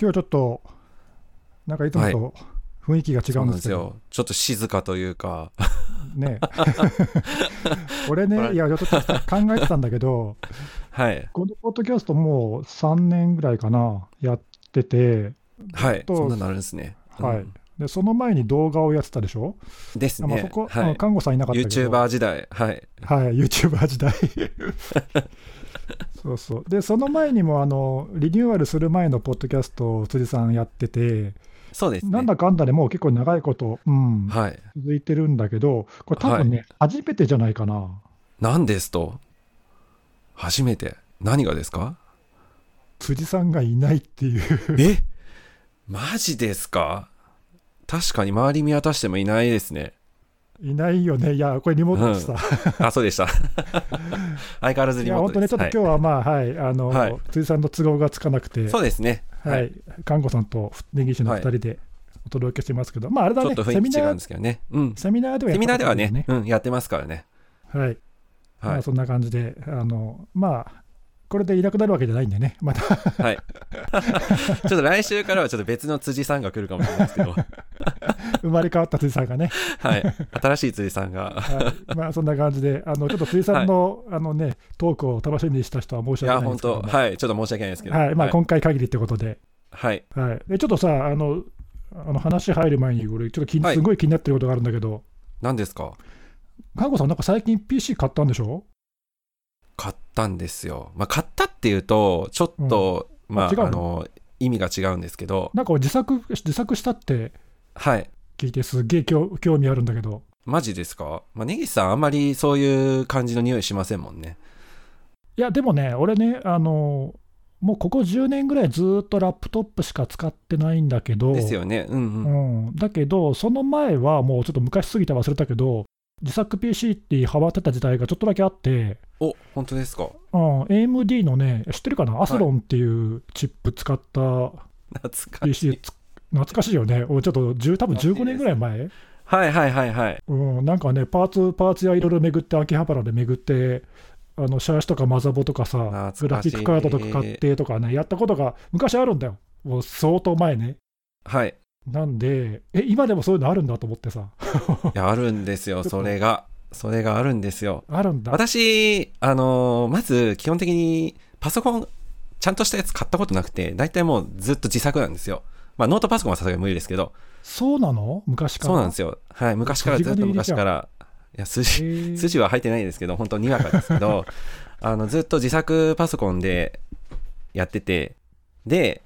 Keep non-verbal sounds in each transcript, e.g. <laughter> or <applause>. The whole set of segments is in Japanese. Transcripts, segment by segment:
今日ちょっと、なんかいつもと雰囲気が違うんですけど、よ。ちょっと静かというか、ね。<laughs> 俺ね、いや、ちょっと考えてたんだけど、はい。このポッドキャストもう3年ぐらいかな、やってて、はい。とそんなのあるんですね。はいうんでその前に動画をやってたでしょ、ですね。まあ、そこ、看護さんいなかったけど、YouTuber 時代。はい。はい、YouTuber 時代。<laughs> そうそう。で、その前にも、あの、リニューアルする前のポッドキャストを辻さんやってて、そうですね。なんだかんだでもう結構長いこと、うん、はい。続いてるんだけど、これ多分ね、初めてじゃないかな。何ですと？初めて。何がですか？辻さんがいないっていう。え？マジですか？確かに周り見渡してもいないですね。いないよね。いや、これリモートでさ。あ、そうでした。<laughs> 相変わらずリモート。本当ね、ちょっと今日はまあ、はい、あの、はい辻さんの都合がつかなくて、そうですね。はい、看護さんと根岸の2人でお届けしてますけど、まあ、あれだね、ちょっと雰囲気違うんセミナーですけどね。うん。セミナーではやセミナーではね、うん、やってますからね。あるよねはい。まあ、はい。そんな感じで、あの、まあ、これでいなくなるわけじゃないんでね、また、はい。<laughs> ちょっと来週からはちょっと別の辻さんが来るかもしれないですけど、<laughs> 生まれ変わった辻さんがね、はい。新しい辻さんが。はい、まあ、そんな感じで、あの、ちょっと辻さんの、あのね、トークを楽しみにした人は申しいや、訳ないんですけども本当はい。ちょっと申し訳ないですけど。はい、まあ、はい。今回限りってことで、はい。はい。で、ちょっとさ、あの、あの話入る前に、俺、ちょっと気にはいすごい気になってることがあるんだけど、何ですか？看護さん、なんか最近 PC 買ったんでしょ？買ったんですよ。まあ、買ったっていうと、ちょっと、まあ、違うの？あの、意味が違うんですけど、なんか俺自作、自作したってはい。聞いて、すっげえ興興味あるんだけど、マジですか？まあ、根岸さんあんまりそういう感じの匂いしませんもんね。いや、でもね、俺ね、あの、もうここ10年ぐらいずーっとラップトップしか使ってないんだけど、ですよね。うんうん。うん、だけど、その前はもうちょっと昔すぎて忘れたけど、自作 PC ってハマってた時代がちょっとだけあって、お、本当ですか？うん、AMD のね、知ってるかな、アスロンっていうチップ使った懐かし PC、懐かしいよね、俺ちょっと10多分15年ぐらい前、はいはいはいはい。うん、なんかね、パーツ、パーツやいろいろ巡って、秋葉原で巡って、あのシャーシとかマザボとかさ、グラフィックカードとか買ってとかね、やったことが昔あるんだよ、もう相当前ね。はい。なんで、え、今でもそういうのあるんだと思ってさ、<laughs> いや、あるんですよ、それが。それがあるんですよ。あるんだ。私、あのーまず基本的にパソコン、ちゃんとしたやつ買ったことなくて、大体もうずっと自作なんですよ。まあノートパソコンはさすがに無理ですけど、そうなの？昔から？そうなんですよ。はい、昔からずっと昔から、いや、筋、筋は入ってないですけど、本当にわかですけど、<laughs> あの、ずっと自作パソコンでやってて、で、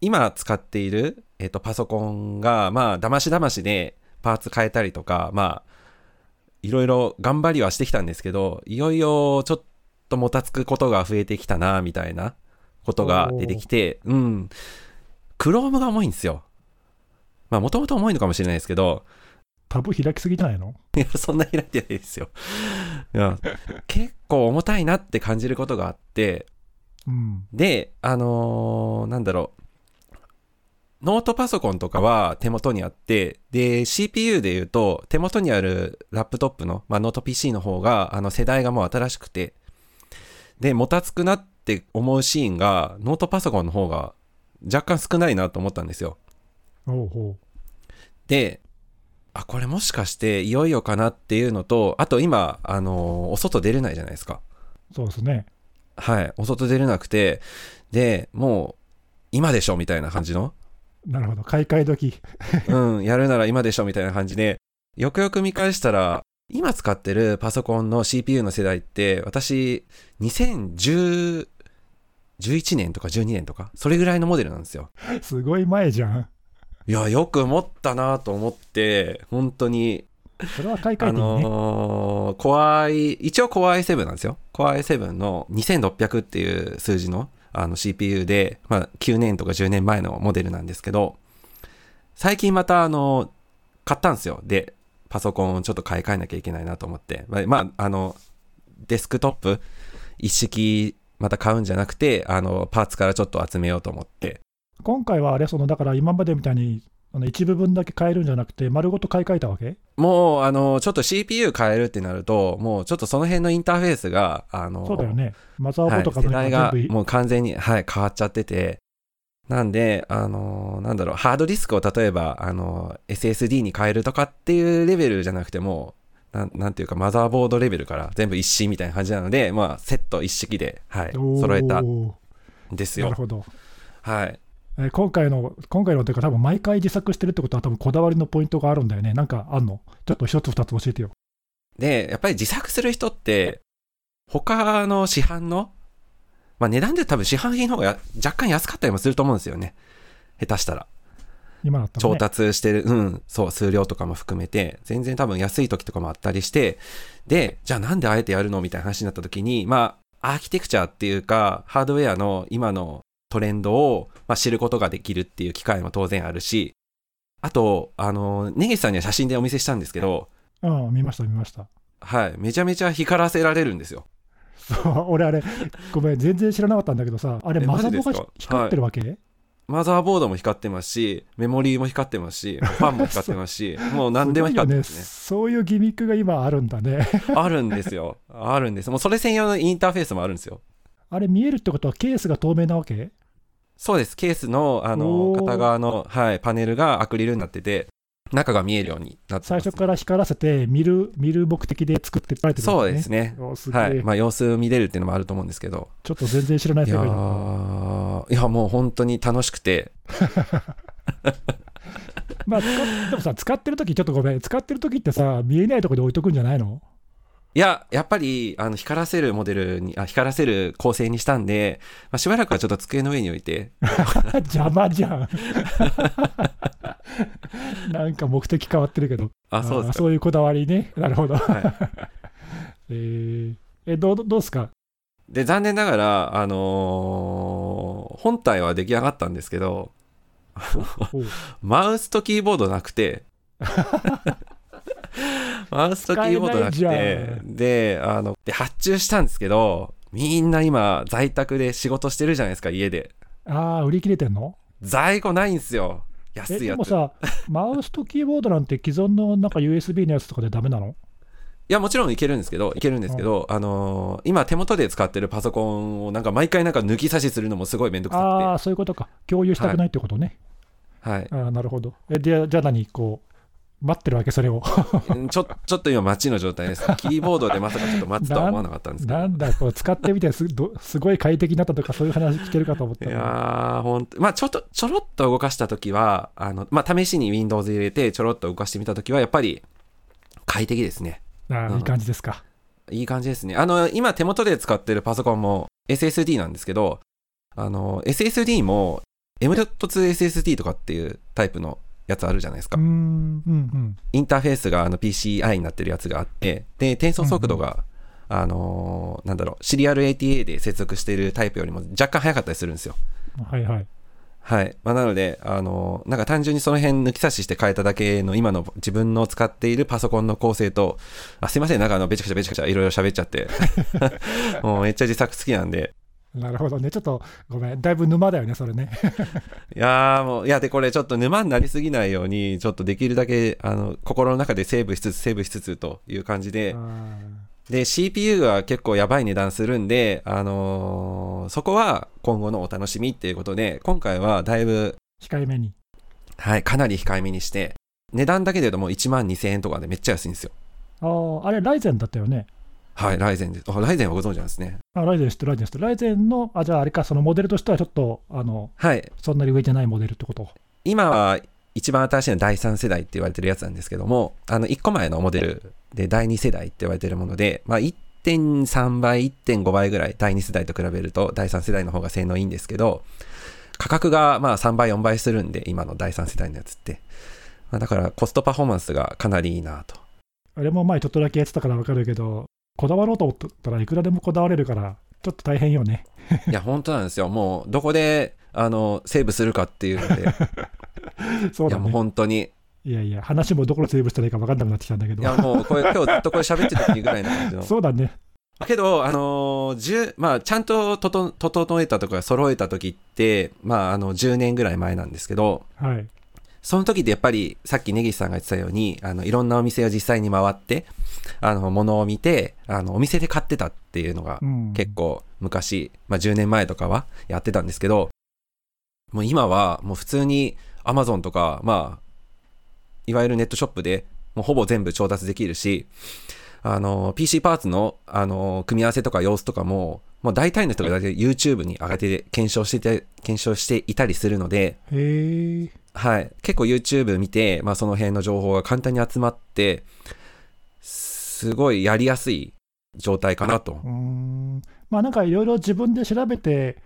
今使っている、えっと、パソコンが、まあ、だましだましでパーツ変えたりとか、まあ、いろいろ頑張りはしてきたんですけど、いよいよちょっともたつくことが増えてきたな、みたいなことが出てきて、うん。 Chrome が重いんですよ。まあ、もともと重いのかもしれないですけど、タブ開きすぎじゃないの？いや、そんな開いてないですよ。いや、結構重たいなって感じることがあって、うん。で、あのーなんだろう。ノートパソコンとかは手元にあって、で、CPU で言うと、手元にあるラップトップの、まあ、ノート PC の方が、あの、世代がもう新しくて、で、もたつくなって思うシーンが、ノートパソコンの方が若干少ないなと思ったんですよ。おうほで、あ、これもしかしていよいよかなっていうのと、あと今、あのーお外出れないじゃないですか。う。そうですね。はい。お外出れなくて、で、もう、今でしょみたいな感じの、なるほど。買い替え時。<laughs> うん、やるなら今でしょみたいな感じで、よくよく見返したら、今使ってるパソコンの CPU の世代って、私、2010、11年とか12年とか、それぐらいのモデルなんですよ。すごい前じゃん。いや、よく持ったなと思って、本当に、それは買い替あえていいね。のー、Core i、一応 Core i7 なんですよ。Core i7 の2600っていう数字のあの CPU で、まあ9年とか10年前のモデルなんですけど、最近またあの、買ったんですよ。で、パソコンをちょっと買い替えなきゃいけないなと思って。まあ、まあ、あの、デスクトップ一式また買うんじゃなくて、あの、パーツからちょっと集めようと思って。今回はあれ、その、だから今までみたいに、あの一部分だけ変えるんじゃなくて、丸ごと買い替えたわけ？もう、あの、ちょっと CPU 変えるってなると、もうちょっとその辺のインターフェースが、あの、そうだよね。マザーボはい、ードとか世代がもう完全に、はい、変わっちゃってて、なんで、あのーなんだろう、ハードディスクを例えば、あのー SSD に変えるとかっていうレベルじゃなくても、なんなんていうか、マザーボードレベルから全部一式みたいな感じなので、まあ、セット一式で、はい、揃えたんですよ。なるほど。はい。えー今回の、今回のというか、多分毎回自作してるってことは、多分こだわりのポイントがあるんだよね。なんかあんの？ちょっと一つ二つ教えてよ。で、やっぱり自作する人って、他の市販の、まあ値段で多分市販品の方がや若干安かったりもすると思うんですよね。下手したら。今だったら、調ね。達してる、うん、そう、数量とかも含めて、全然多分安い時とかもあったりして、で、じゃあなんであえてやるの？みたいな話になった時に、まあ、アーキテクチャっていうか、ハードウェアの今のトレンドを、まあ、知ることができるっていう機会も当然あるし、あと、あの、根岸さんには写真でお見せしたんですけど、うん、見ました、見ました。はい、めちゃめちゃ光らせられるんですよ。そう、俺あれ、ごめん、全然知らなかったんだけどさ、あれ、えマザボがマジですか光ってるわけ、マザーボードも光ってますし、メモリーも光ってますし、ファンも光ってますし、<laughs> もう何でも光ってますね。そういうギミックが今あるんだね。あるんですよ。あるんです。もうそれ専用のインターフェースもあるんですよ。あれ見えるってことはケースが透明なわけ？そうです。ケースの、あの、片側の、はい、パネルがアクリルになってて、中が見えるようになってます。最初から光らせて見る、見る目的で作ってられてるね。そうですね。おすはい。まあ、様子見れるっていうのもあると思うんですけど。ちょっと全然知らないいや世界だったー、いや、もう本当に楽しくて、<laughs> まあ、でもさ、使ってるとき、ちょっとごめん、使ってるときってさ、見えないところで置いとくんじゃないの？いや、やっぱり、あの、光らせるモデルに、あ、光らせる構成にしたんで、まあ、しばらくはちょっと机の上に置いて、<laughs> 邪魔じゃん。<laughs> なんか目的変わってるけど。あ、そうですか。そういうこだわりね。なるほど。はい。<laughs> えーえどうどうですか？で、残念ながら、あのー本体は出来上がったんですけど、マウスとキーボードなくて、マウスとキーボードなくてじ、で、あの、で、発注したんですけど、みんな今、在宅で仕事してるじゃないですか、家で。ああ、売り切れてんの？在庫ないんですよ。え安いやつ。いでもさ、マウスとキーボードなんて既存のなんか USB のやつとかでダメなの？や、もちろんいけるんですけど、いけるんですけど、あのー今手元で使ってるパソコンをなんか毎回なんか抜き差しするのもすごいめんどくさああ、そういうことか。共有したくないってことね。くて。はい。ああ、なるほど。えでじゃあ何こう、待ってるわけ、それを。うんちょ <laughs> ちょっと今待ちの状態です。キーボードでまさかちょっと待つとは思わなかったんですけど。なんだ、こう使ってみてすどすごい快適になったとか、そういう話聞けるかと思ったいやほんと、まあちょっと、ちょろっと動かしたときは、あの、まあ試しに Windows 入れてちょろっと動かしてみたときは、やっぱり快適ですね。うんああいい感じですか。いい感じですね。あの、今手元で使ってるパソコンも SSD なんですけど、あの、SSD も M.2SSD とかっていうタイプのやつあるじゃないですかうー。ん、うん、うん。インターフェースがあの PCI になってるやつがあって、で、転送速度が、あのーなんだろう、シリアル ATA で接続しているタイプよりも若干早かったりするんですよ。はいはい。はい。まあ、なので、あのーなんか単純にその辺抜き差しして変えただけの今の自分の使っているパソコンの構成と、あすいません、なんかあの、べちゃくちゃべちゃくちゃいろいろ喋っちゃって。<laughs> もうめっちゃ自作好きなんで。なるほどね。ちょっと、ごめん。だいぶ沼だよね、それね。<laughs> いやーもう、いや、で、これちょっと沼になりすぎないように、ちょっとできるだけ、あの、心の中でセーブしつつ、セーブしつつという感じで、あで、CPU が結構やばい値段するんで、あのーそこは今後のお楽しみっていうことで、今回はだいぶ、ー控えめに。はい、かなり控えめにして、値段だけで言うともう1万2000円とかでめっちゃ安いんですよ。ああ、あれ、ライゼンだったよね。はい、ライゼンで。あ、ライゼンはご存知なんですね。あライゼン知ってる、ライゼン知ってる。ライゼンの、あ、じゃああれか、そのモデルとしてはちょっと、あの、はい。そんなに上じゃないモデルってこと？今は一番新しいのは第3世代って言われてるやつなんですけども、あの、1個前のモデルで第2世代って言われてるもので、まあ、1.3倍、1.5倍ぐらい第2世代と比べると第3世代の方が性能いいんですけど、価格がまあ3倍、4倍するんで、今の第3世代のやつって。まあ、だからコストパフォーマンスがかなりいいなと。あれも前ちょっとだけやってたから分かるけど、こだわろうと思ったらいくらでもこだわれるから、ちょっと大変よね。いや、本当なんですよ。もう、どこで、あの、セーブするかっていうので、<laughs> いや、もうそうだね。本当に。いやいや、話もどこでセーブしたらいいか分かんなくなってきたんだけど。いや、もう、これ、今日ずっとこれ喋ってた時ぐらいな感じの。そうだね。けど、あのー10まあ、ちゃんととと整えたとか揃えた時って、まあ、あの、10年ぐらい前なんですけど、はい。その時ってやっぱり、さっき根岸さんが言ってたように、あの、いろんなお店を実際に回って、あの、物を見て、あの、お店で買ってたっていうのがうん、結構昔、まあ、10年前とかはやってたんですけど、もう今はもう普通に Amazon とか、まあ、いわゆるネットショップでもうほぼ全部調達できるし、あの、PC パーツの、あの、組み合わせとか様子とかも、もう大体の人が大体 YouTube に上げて検証していた、検証していたりするので、へえ。はい。結構 YouTube 見て、まあその辺の情報が簡単に集まって、すごいやりやすい状態かなとう。ーん。まあなんかいろいろ自分で調べて、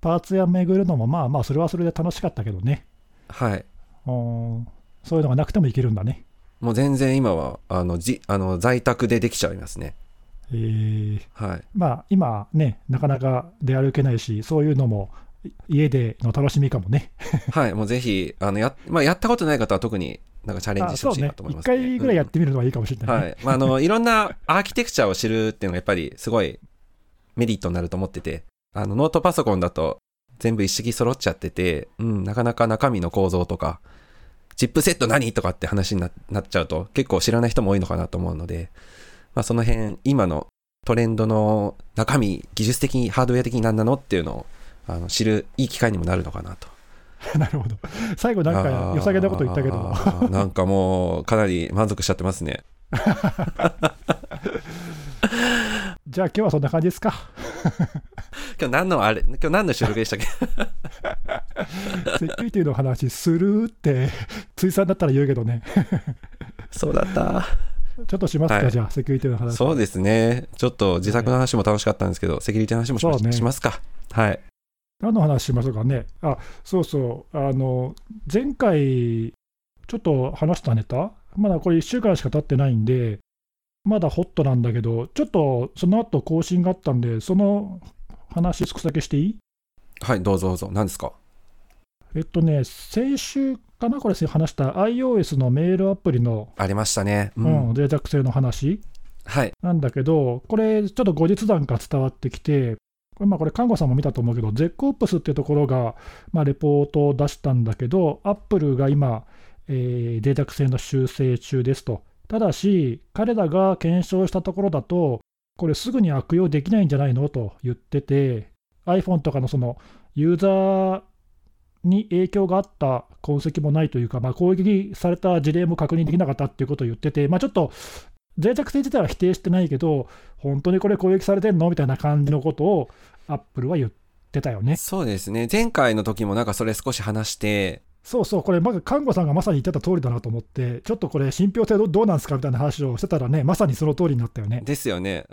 パーツや巡るのも、まあまあ、それはそれで楽しかったけどね。はい。うーんそういうのがなくてもいけるんだね。もう全然今は、あの、じ、あの、在宅でできちゃいますね。えー、はい。まあ今ね、なかなか出歩けないし、そういうのもい家での楽しみかもね。はい。もうぜひ、あの、や、まあ、やったことない方は特になんかチャレンあジしてほしいなと思います、ね。回ぐらいやってみるのはいいかもしれない、ねはい。まあ、あの、いろんなアーキテクチャを知るっていうのがやっぱりすごいメリットになると思ってて、あの、ノートパソコンだと全部一式揃っちゃってて、うん、なかなか中身の構造とか、チップセット何とかって話にななっちゃうと結構知らない人も多いのかなと思うので、まあ、その辺、今のトレンドの中身、技術的に、ハードウェア的に何なのっていうのをあの知るいい機会にもなるのかなと。<laughs> なるほど。最後なんか良さげなこと言ったけどなんかもう、かなり満足しちゃってますね。<laughs> じゃあ今日はそんな感じですか？<laughs> 今日何のあれ、今日何の収録でしたっけ？セキュリティの話するって、追さんだったら言うけどね。そうだった。ちょっとしますか、はいじゃあ、セキュリティの話。そうですね。ちょっと自作の話も楽しかったんですけど、セキュリティの話もしねしますか。はい。何の話しましょうかね。あ、そうそう。あの、前回、ちょっと話したネタ、まだこれ1週間しか経ってないんで、まだホットなんだけど、ちょっとその後更新があったんで、その話少しだけしていい？はい、どうぞどうぞ。何ですか？えっとね、先週かな、これ話した iOS のメールアプリの、ありましたね。う。うんん、脆弱性の話はい。なんだけど、これ、ちょっと後日談から伝わってきて、これ、まあ、これ、看護さんも見たと思うけど、ZecOps っていうところが、まあ、レポートを出したんだけど、Apple が今、えー脆弱性の修正中ですと。ただし、彼らが検証したところだと、これ、すぐに悪用できないんじゃないの？と言ってて、iPhone とかのそのユーザーに影響があった痕跡もないというか、まあ、攻撃された事例も確認できなかったっていうことを言ってて、まあ、ちょっと脆弱性自体は否定してないけど、本当にこれ攻撃されてんのみたいな感じのことを、アップルは言ってたよね。そうですね。前回の時もなんかそれ少し話して、そうそう、これ、まず看護さんがまさに言ってた通りだなと思って、ちょっとこれ、信憑性どどうなんですかみたいな話をしてたらね、まさにその通りになったよね。ですよね。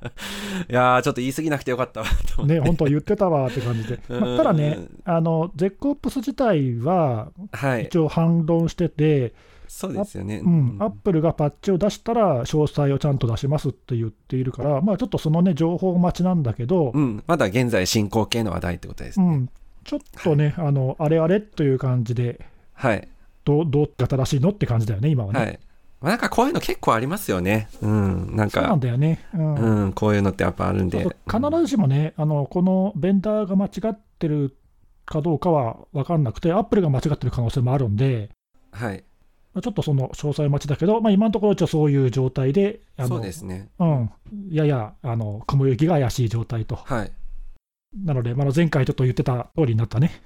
<laughs> いやー、ちょっと言い過ぎなくてよかったわ。ね、本当言ってたわって感じで。<laughs> まあただね、あの、ゼックオップス自体は、はい。一応反論してて、そうですよね。うん、アップルがパッチを出したら、詳細をちゃんと出しますって言っているから、まあ、ちょっとそのね、情報待ちなんだけど、うん。まだ現在進行形の話題ってことですね。うん、ちょっとね、あの、あれあれという感じで、はい。どう、どうが正しいのって感じだよね、今はね。はい。まあ、なんかこういうの結構ありますよね。うん。なんそうなんか、だよね。うんうん、こういうのってやっぱあるんで。必ずしもね、あのこのベンダーが間違ってるかどうかは分かんなくて、アップルが間違ってる可能性もあるんで、はい。まあちょっとその詳細待ちだけど、まあ、今のところ、一応そういう状態で、あのそうですね。うん、ややあの雲行きが怪しい状態と。はい。なので、まあ、前回ちょっと言ってた通りになったね。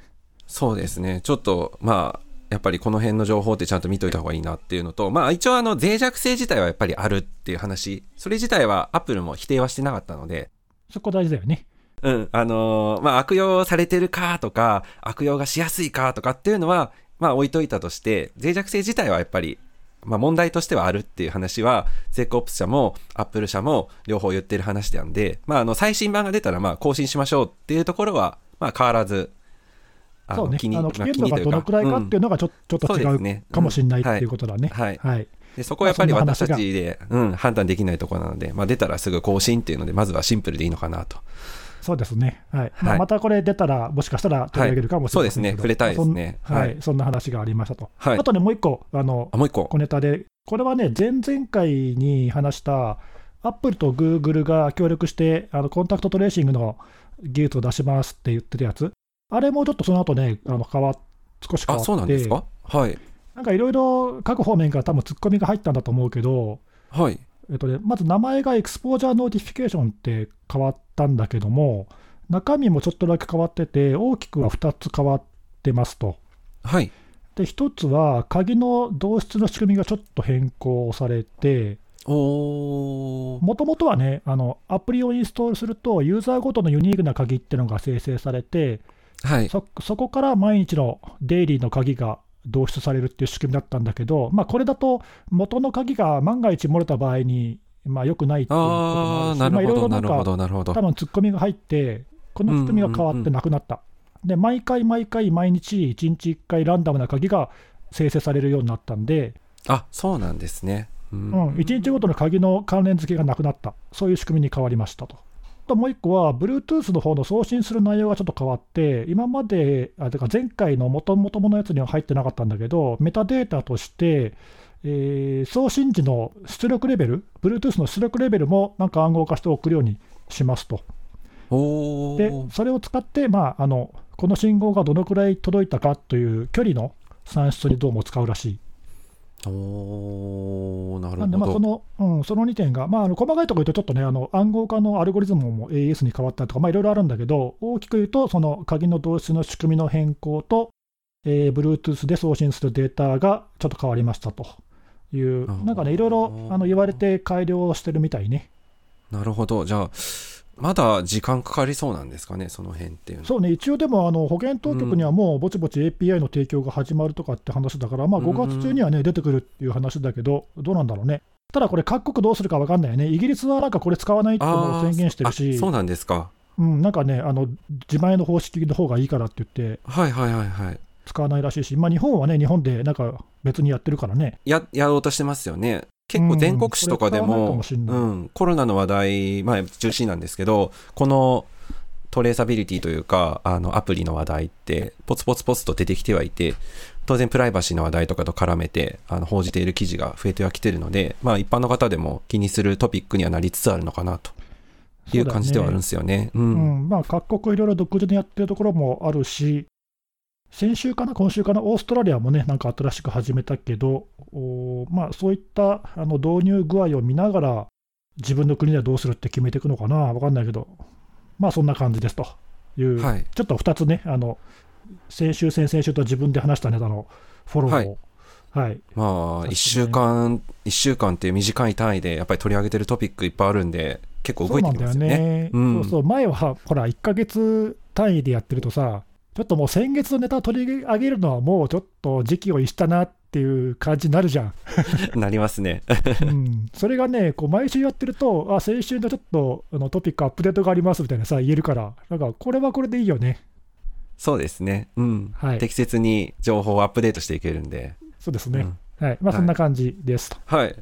そうですね。ちょっと、まあ、やっぱりこの辺の情報ってちゃんと見といた方がいいなっていうのと、まあ一応あの脆弱性自体はやっぱりあるっていう話、それ自体はアップルも否定はしてなかったので、そこ大事だよね。うん、あのーまあ悪用されてるかとか、悪用がしやすいかとかっていうのは、まあ置いといたとして、脆弱性自体はやっぱり、まあ問題としてはあるっていう話は、ゼックオプス社もアップル社も両方言ってる話なんで、まああの最新版が出たらまあ更新しましょうっていうところは、まあ変わらず、あそうね、気にあの危まあ険度がどのくらいかっていうのがちょ,、ちょっと違うかもしれないってはいいうことだね。はい。はい。でそこはやっぱり私たちで、うん、判断できないところなので、まあ、出たらすぐ更新っていうので、まずはシンプルでいいのかなと。そうですね、はい。まあ、はい。またこれ出たら、もしかしたら取り上げるかもしれませんけど、はい。そうですね。触れたいですね。そん,、ははい。い、そんな話がありましたと。はい。あとね、もう一個、あのあ、もう一個。小ネタで、これはね、前々回に話した、アップルとグーグルが協力して、あのコンタクトトレーシングの技術を出しますって言ってたやつ、あれもちょっとその後ね、あの変わっ少し変わあ、って、そうなんですか？はい。なんかいろいろ各方面から多分ツッコミが入ったんだと思うけど、はい。えっとね、まず名前が Exposure Notification って変わったんだけども、中身もちょっとだけ変わってて、大きくは2つ変わってますと。はい。で、一つは、鍵の導出の仕組みがちょっと変更されて。もともとはね、あのアプリをインストールすると、ユーザーごとのユニークな鍵っていうのが生成されて、はい。そそこから毎日のデイリーの鍵が導出されるっていう仕組みだったんだけど、まあ、これだと元の鍵が万が一漏れた場合に、まあ、良くないっていうこともああー、るし、まあ、いろいろなか、なんるほど、なるほど多。分ツッコミが入って、この仕組みが変わってなくなった。で、毎回毎回、毎日、1日1回ランダムな鍵が生成されるようになったんで、あ、そうなんですね。うんうん、1日ごとの鍵の関連付けがなくなった、そういう仕組みに変わりましたと。ともう一個は、Bluetooth の方の送信する内容がちょっと変わって、今まで、あてか前回の元々のやつには入ってなかったんだけど、メタデータとして、えー送信時の出力レベル、Bluetooth の出力レベルもなんか暗号化して送るようにしますと。で。それを使って、まああの、この信号がどのくらい届いたかという距離の算出にどうも使うらしい。おー、なるなんで、まあそほど。の、うん、その2点が、まあ、あの細かいところ言うと、ちょっとね、あの暗号化のアルゴリズムも AES に変わったりとか、まあ、いろいろあるんだけど、大きく言うと、その鍵の導出の仕組みの変更と、えー Bluetooth で送信するデータがちょっと変わりましたという、なんかね、いろいろあの言われて改良してるみたいね。なるほど。じゃあ、まだ時間かかりそうなんですかね、その辺っていうのは。そうね、一応でも、あの保健当局にはもうぼちぼち API の提供が始まるとかって話だから、まあ、うん5月中にはね、出てくるっていう話だけど、どうなんだろうね。ただこれ、各国どうするか分かんないよね。イギリスはなんかこれ使わないっていうのを宣言してるあし、そうなんですか。うん、なんかね、あの自前の方式の方がいいからって言って、はいはいはいはい。使わないらしいし、まあ、日本はね、日本でなんか別にやってるからね。や、やろうとしてますよね。結構全国紙とかでも、もしんうん、コロナの話題、まあ中心なんですけど、このトレーサビリティというか、あのアプリの話題って、ポツポツポツと出てきてはいて、当然プライバシーの話題とかと絡めて、あの報じている記事が増えてはきてるので、まあ一般の方でも気にするトピックにはなりつつあるのかなと。いう感じではあるんですよね。う。うんん。まあ、各国いろいろ独自にやってるところもあるし、先週かな、今週かな、オーストラリアもね、なんか新しく始めたけど、おまあ、そういったあの導入具合を見ながら、自分の国ではどうするって決めていくのかな、わかんないけど、まあそんな感じですという、はい。ちょっと2つね、あの先週、先々週と自分で話したネタのフォローを、はい。まあ、ね一週間、一週間っていう短い単位でやっぱり取り上げてるトピックいっぱいあるんで、結構動いてきますよね。そうなんだよね、うん。そうそう前はほら、1ヶ月単位でやってるとさ、ちょっともう先月のネタを取り上げるのはもうちょっと時期を逸したなっていう感じになるじゃん。<laughs> なりますね。うん、それがね、こう毎週やってると、あ、先週のちょっとあのトピックアップデートがありますみたいなさ、言えるから、なんかこれはこれでいいよね。そうですね。うん。はい適切に情報をアップデートしていけるんで。そうですね。うんはい。まあはいそんな感じですと。はい。はい。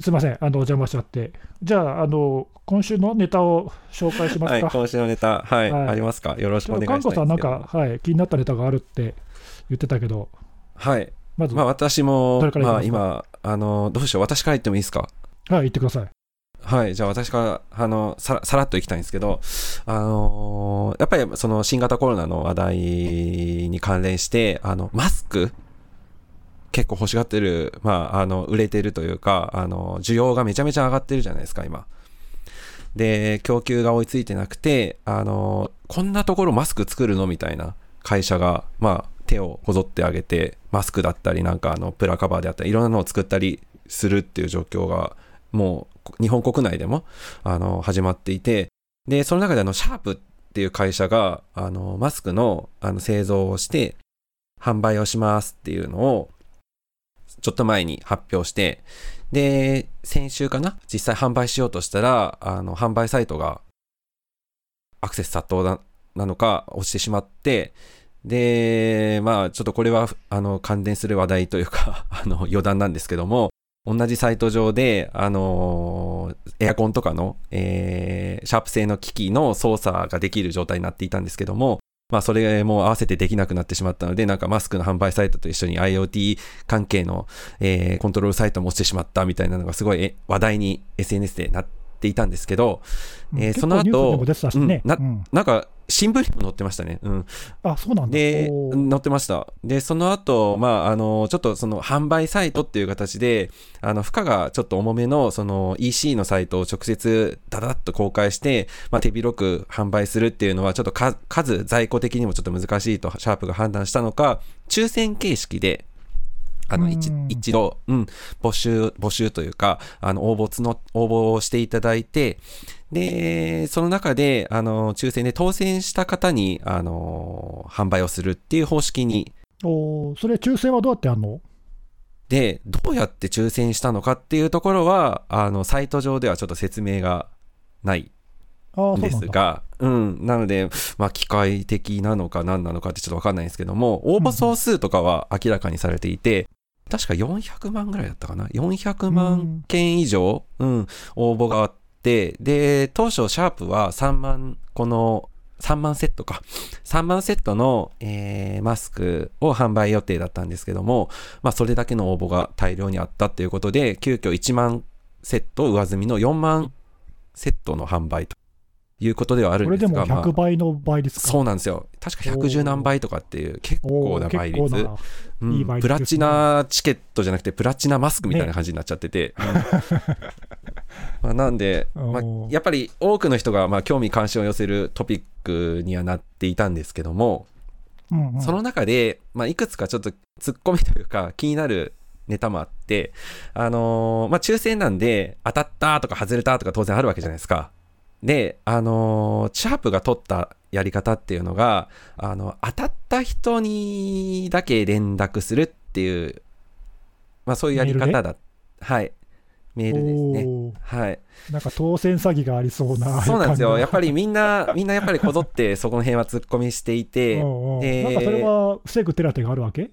すいません。あの、邪魔しちゃって。じゃあ、あの、今週のネタを紹介しますか。はい。今週のネタ、はい。はいありますか？よろしくお願いします。さん、なんか、はい、気になったネタがあるって言ってたけど、はい。まず、まあ私もまあ今、あの、どうしよう。私から言ってもいいですか？はい、言ってください。はい。じゃあ私から、あの、さら、さらっといきたいんですけど、あのーやっぱりその新型コロナの話題に関連して、あの、マスク結構欲しがってる、まあ、あの、売れてるというか、あの、需要がめちゃめちゃ上がってるじゃないですか、今。で、供給が追いついてなくて、あの、こんなところマスク作るのみたいな会社が、まあ、手をこぞってあげて、マスクだったり、なんかあの、プラカバーであったり、いろんなのを作ったりするっていう状況が、もう、日本国内でも、あの、始まっていて、で、その中であの、シャープっていう会社が、あの、マスクの、あの、製造をして、販売をしますっていうのを、ちょっと前に発表して、で、先週かな？実際販売しようとしたら、あの、販売サイトが、アクセス殺到ななのか、落ちてしまって、で、まあ、ちょっとこれは、あの、関連する話題というか、<laughs> あの、余談なんですけども、同じサイト上で、あのエアコンとかの、えーシャープ製の機器の操作ができる状態になっていたんですけども、まあ、それも合わせてできなくなってしまったので、なんかマスクの販売サイトと一緒に IoT 関係の、えーコントロールサイトも落ちてしまったみたいなのがすごい話題に SNS でなってっていたんですけど、うんえーその後ね。うんなうんなんか新聞にも載ってましたね。うん。あ、そうなんだ。で、載ってました。で、その後、まあ、あの、ちょっとその販売サイトっていう形で、あの、負荷がちょっと重めの、その EC のサイトを直接ダダッと公開して、まあ、手広く販売するっていうのは、ちょっとか数、在庫的にもちょっと難しいと、シャープが判断したのか、抽選形式で、あの、一うん。一度、うん、募集、募集というか、あの、応募つの、応募をしていただいて、で、その中で、あの、抽選で当選した方に、あの、販売をするっていう方式に、おーそれ、抽選はどうやってやるの？で、どうやって抽選したのかっていうところは、あの、サイト上ではちょっと説明がないんで。すが、うん、なので、まあ、機械的なのか何なのかってちょっとわかんないんですけども、応募総数とかは明らかにされていて、確か400万ぐらいだったかな ?400 万件以上、うん、応募があって、で、当初、シャープは3万、この、3万セットか。3万セットの、えーマスクを販売予定だったんですけども、まあ、それだけの応募が大量にあったということで、急遽1万セット上積みの4万セットの販売ということではあるこれですもんでが、まあ100倍の倍率か？そうなんですよ。確か110何倍とかっていう結構な倍率。うんプラチナチケットじゃなくてプラチナマスクみたいな感じになっちゃってて。<laughs> まあなんで、まあやっぱり多くの人がまあ興味関心を寄せるトピックにはなっていたんですけども、うんうんその中で、まあ、いくつかちょっとツッコミというか気になるネタもあって、あのーまあ、抽選なんで当たったとか外れたとか当然あるわけじゃないですか。で、あのーシャープが取ったやり方っていうのが、あの、当たった人にだけ連絡するっていう、まあそういうやり方だ。はい。メールですね。はい。なんか当選詐欺がありそうな。そうなんですよ。やっぱり、りみんな、みんなやっぱりこぞってそこの辺は突っ込みしていて、うんうんでなんかそれは防ぐ手立てがあるわけ？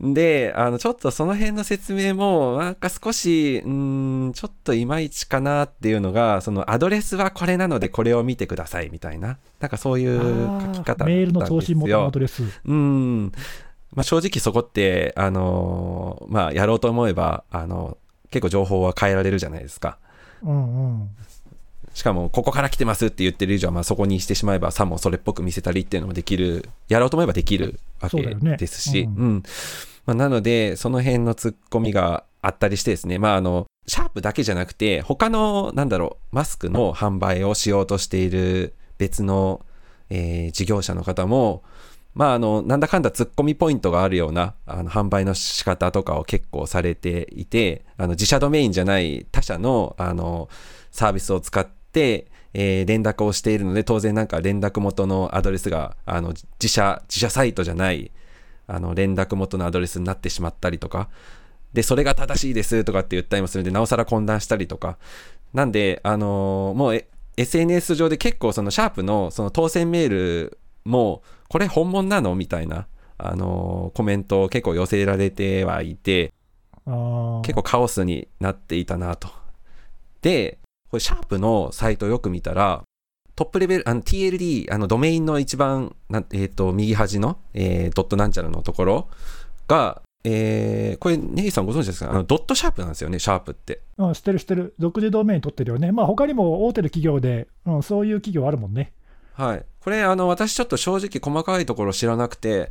で、あの、ちょっとその辺の説明も、なんか少し、うーん、ちょっといまいちかなっていうのが、そのアドレスはこれなのでこれを見てくださいみたいな、なんかそういう書き方メールの送信元のアドレス。うん。まあ、正直そこって、あのまあ、やろうと思えば、あの、結構情報は変えられるじゃないですか。うんうん。しかも、ここから来てますって言ってる以上は、まあ、そこにしてしまえば、さもそれっぽく見せたりっていうのもできる、やろうと思えばできるわけですし、うん。うん。まあ、なので、その辺のツッコミがあったりしてですね、まあ、あの、シャープだけじゃなくて、他の、なんだろう、マスクの販売をしようとしている別の、えー事業者の方も、まあ、あの、なんだかんだツッコミポイントがあるような、あの、販売の仕方とかを結構されていて、あの、自社ドメインじゃない他社の、あの、サービスを使って、えー連絡をしているので、当然なんか連絡元のアドレスが、あの、自社、自社サイトじゃない、あの、連絡元のアドレスになってしまったりとか、で、それが正しいですとかって言ったりもするんで、なおさら混乱したりとか。なんで、あのーもうえ SNS 上で結構そのシャープのその当選メールも、これ本物なのみたいな、あのーコメントを結構寄せられてはいて、結構カオスになっていたなと。で、これシャープのサイトをよく見たら、トップレベル、あの TLD、あのドメインの一番、なんえっ、と、右端の、えードットなんちゃらのところが、えーこれ、ネギさんご存知ですか？あのドットシャープなんですよね、シャープって。うん、知ってる知ってる。独自ドメイン取ってるよね。まあ他にも大手の企業で、うん、そういう企業あるもんね。はい。これ、あの、私ちょっと正直細かいところ知らなくて、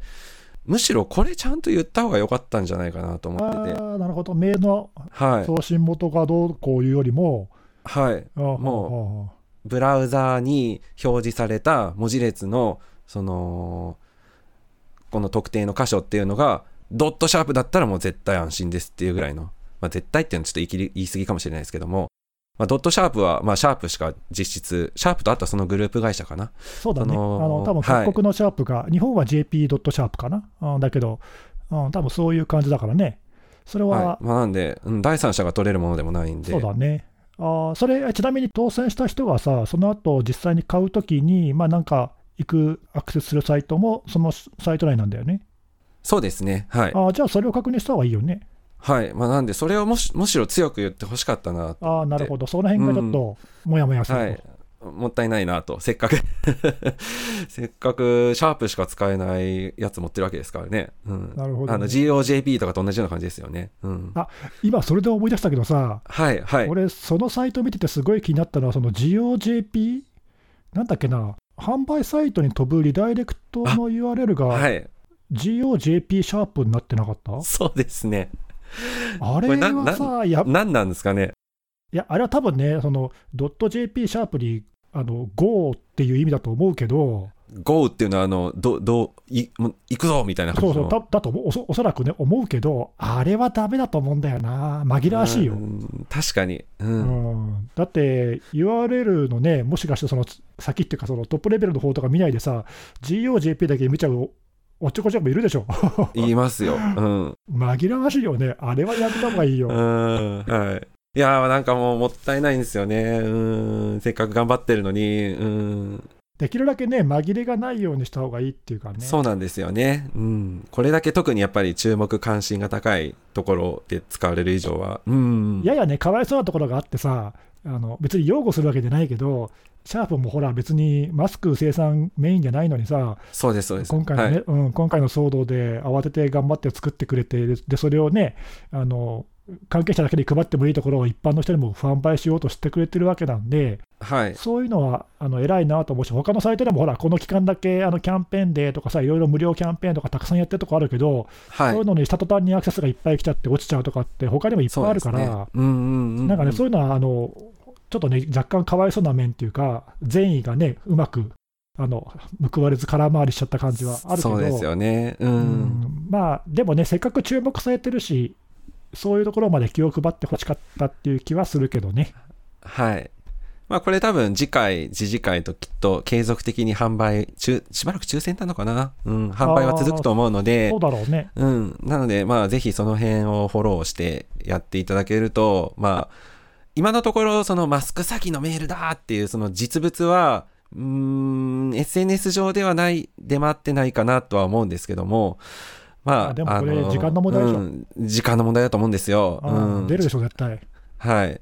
むしろこれちゃんと言った方が良かったんじ表示された思ってて。ああ、なるほど。メールのはい。送信元がどうこういうよりも、はい。あーもブラウザーに表示された文字列の、その、この特定の箇所っていうのが、ドットシャープだったらもう絶対安心ですっていうぐらいの、まあ、絶対っていうのはちょっと言い言い過ぎかもしれないですけども、まあ、ドットシャープは、まあ、シャープしか実質、シャープとあとはそのグループ会社かな。そうだね。ああの多分はい各国のシャープが、日本は JP ドットシャープかな？うんだけど、うん、多分そういう感じだからね。それは、はい。まあ、なんで、うん、第三者が取れるものでもないんで。そうだね。あーそれ、ちなみに当選した人がさ、その後実際に買うときに、まあなんか、行くアクセスするサイトも、そのサイト内なんだよね。そうですね。はい。あーじゃあ、それを確認した方がいいよね。はい。まあ、なんで、それをもし、むしろ強く言ってほしかったな。ああ、なるほど。その辺がちょっと、もやもやすると。はい。もったいないなと。せっかく <laughs> せっかくシャープしか使えないやつ持ってるわけですからね。うん。なるほどねあの、GOJP とかと同じような感じですよね。うん。あ今、それで思い出したけどさ、はい、はい。俺、そのサイト見ててすごい気になったのは、その GOJP? なんだっけな、販売サイトに飛ぶリダイレクトの URL がはい。GOJP シャープになってなかった？そうですね。あれはさ、や何なんですかね。いや、あれは多分ね、その .jp シャープにあの Go っていう意味だと思うけど、GO っていうのは、あの、ど、どう、い、行くぞみたいな。そうそう、だだとおそおそらくね、思うけど、あれはダメだと思うんだよな、紛らわしいよ。うん確かに。う。うんん、だって、URL のね、もしかしてその先っていうか、そのトップレベルの方とか見ないでさ、GOJP だけ見ちゃうおっちょこちょこいるでしょ。言 <laughs> いますよ。うん。<laughs> 紛らわしいよね、あれはやめた方がいいよ。うん。はい。いやーなんかもうもったいないんですよね。うん。せっかく頑張ってるのに。うん。できるだけね、紛れがないようにした方がいいっていうかね。そうなんですよね。うん。これだけ特にやっぱり注目関心が高いところで使われる以上は。うん。ややね、かわいそうなところがあってさ、あの別に擁護するわけじゃないけど、シャープもほら、別にマスク生産メインじゃないのにさ、そうです、そうです。今回のね、はい。うん、今回の騒動で慌てて頑張って作ってくれて、ででそれをねあの、関係者だけに配ってもいいところを一般の人にも販売しようとしてくれてるわけなんで、はい。そういうのはあの偉いなと思うし、他のサイトでもほら、この期間だけあのキャンペーンでとかさ、いろいろ無料キャンペーンとかたくさんやってるとこあるけど、はい。そういうのにした途端にアクセスがいっぱい来ちゃって落ちちゃうとかって、他にもいっぱいあるから。なんかね、そういうのはあのちょっとね、若干かわいそうな面っていうか、善意がね、うまくあの報われず空回りしちゃった感じはあるけど、そうですよね。う。うんんまあ、でもね、せっかく注目されてるし、そういうところまで気を配ってほしかったっていう気はするけどね。はい。まあこれ多分次回、次次回ときっと継続的に販売、中、しばらく抽選なのかな？うん、販売は続くと思うのでそう、だろうね。うん。なので、まあ、ぜひその辺をフォローしてやっていただけると、まあ、今のところ、そのマスク詐欺のメールだっていう、その実物は、うーん、SNS 上ではない、出回ってないかなとは思うんですけども、まあ、あでもこれ時間の問題でしょうん時間の問題だと思うんですよ。あうん。出るでしょ、絶対。はい。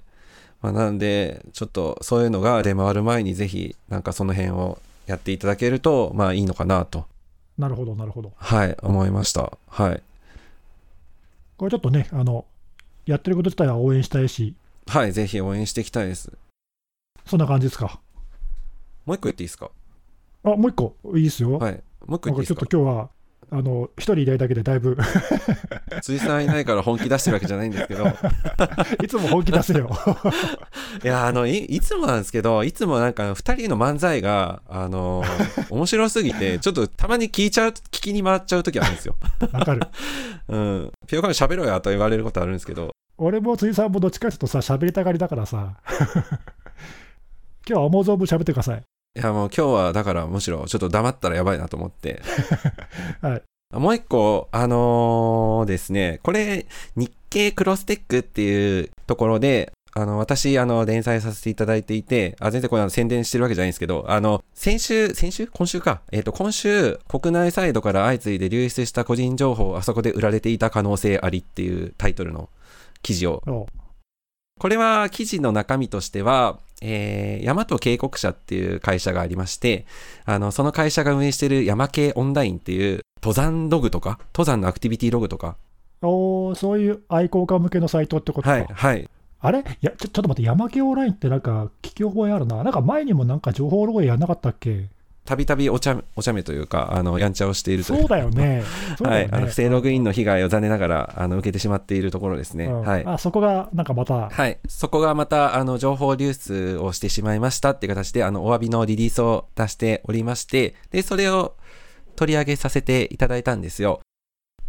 まあ、なんで、ちょっとそういうのが出回る前にぜひ、なんかその辺をやっていただけると、まあいいのかなと、なるほど、なるほど。はい、思いました。はい。これちょっとね、あのやってること自体は応援したいし、はい、ぜひ応援していきたいです。そんな感じですか？もう一個言っていいですか？あもう一個、いいですよ。はい。もう一個なんかちょっ言っていいですか？と今日は、あの一人いないだけでだいぶ辻さんいないから本気出してるわけじゃないんですけど。<laughs> いつも本気出せよ。<laughs> いや、あの、い、いつもなんですけど、いつもなんか二人の漫才が、あの、<laughs> 面白すぎて、ちょっとたまに聞いちゃう、聞きに回っちゃう時あるんですよ。わかる。うん。ピオカン喋ろうやと言われることあるんですけど、俺も辻さんもどっちかというとさ、喋りたがりだからさ、今日は思う存分喋ってください。いやもう今日はだからむしろちょっと黙ったらやばいなと思って。<laughs> はい。もう一個、あのーですね、これ、日経クロステックっていうところで、あの、私、あの、連載させていただいていて、あ、全然これ宣伝してるわけじゃないんですけど、あの、先週、先週？今週か。えっ、と、今週、国内サイドから相次いで流出した個人情報、あそこで売られていた可能性ありっていうタイトルの記事をそこれは記事の中身としては、えー、大和渓谷社っていう会社がありまして、あの、その会社が運営している山系オンラインっていう登山ログとか、登山のアクティビティログとか、うおーそういう愛好家向けのサイトってことか。はい、はい。あれ？いやちょ、ちょっと待って、山系オンラインってなんか聞き覚えあるな。なんか前にもなんか情報漏洩やんなかったっけ？たびたびお茶、お茶目というか、あの、やんちゃをしているというそうだよね。<laughs> よね。はい、あの、不正ログインの被害を残念ながら、あの、受けてしまっているところですね。うんはい。あそこがなんかまた、はい。そこがまた、あの、情報流出をしてしまいましたっていう形で、あの、お詫びのリリースを出しておりまして、で、それを取り上げさせていただいたんですよ。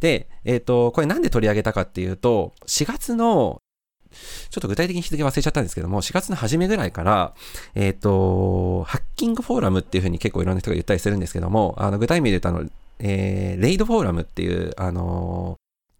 で、えっ、と、これなんで取り上げたかっていうと、4月の、ちょっと具体的に日付忘れちゃったんですけども、4月の初めぐらいから、えっ、と、ハッキングフォーラムっていうふうに結構いろんな人が言ったりするんですけども、あの、具体名で言うと、あの、えーレイドフォーラムっていう、あの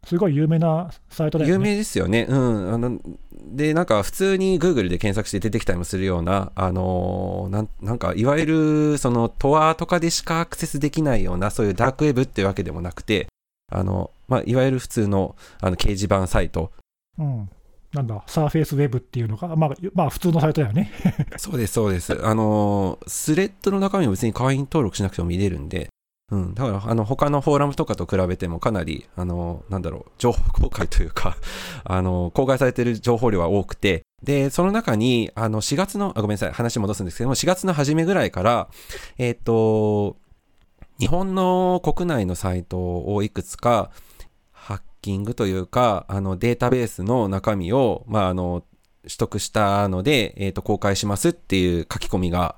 すごい有名なサイトだよ有ね。名ですよね。うん。あの、で、なんか普通に Google で検索して出てきたりもするような、あのなん、なんかいわゆる、その、トアとかでしかアクセスできないような、そういうダークウェブっていうわけでもなくて、あの、まあ、いわゆる普通の、あの、掲示板サイトうん。なんだ、サーフェイスウェブっていうのが、まあ、まあ、普通のサイトだよね。<laughs> そうです、そうです。あの、スレッドの中身も別に会員登録しなくても見れるんで、うん、だからあの他のフォーラムとかと比べてもかなりあのなんだろう情報公開というか <laughs> あの公開されてる情報量は多くてでその中にあの4月のあごめんなさい話戻すんですけども4月の初めぐらいからえっ、ー、と日本の国内のサイトをいくつかキングというかあのデータベースの中身を、まあ、あの取得したので、えっ、ー、と公開しますっていう書き込みが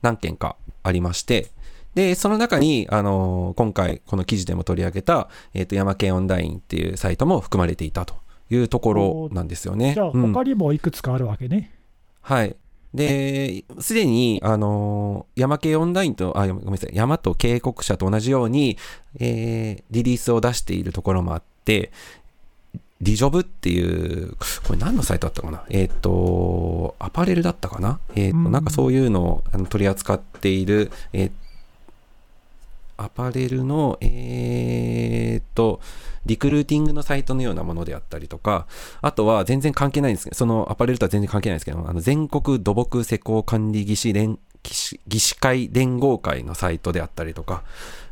何件かありましてで、その中に、あのー、今回この記事でも取り上げた、えっ、ー、と、山県オンラインっていうサイトも含まれていたというところなんですよね。じゃあ、他にもいくつかあるわけね。うん、はい。で、すでに、あのー、山系オンラインと、あ、ごめんなさい、山と警告者と同じように、えー、リリースを出しているところもあって、リジョブっていう、これ何のサイトだったかな？えっ、ー、と、アパレルだったかな？えっ、ー、と、なんかそういうのを取り扱っている、えっ、アパレルの、えー、っと、リクルーティングのサイトのようなものであったりとか、あとは全然関係ないんですけど、そのアパレルとは全然関係ないんですけど、あの全国土木施工管理技師連技師会連合会のサイトであったりとか、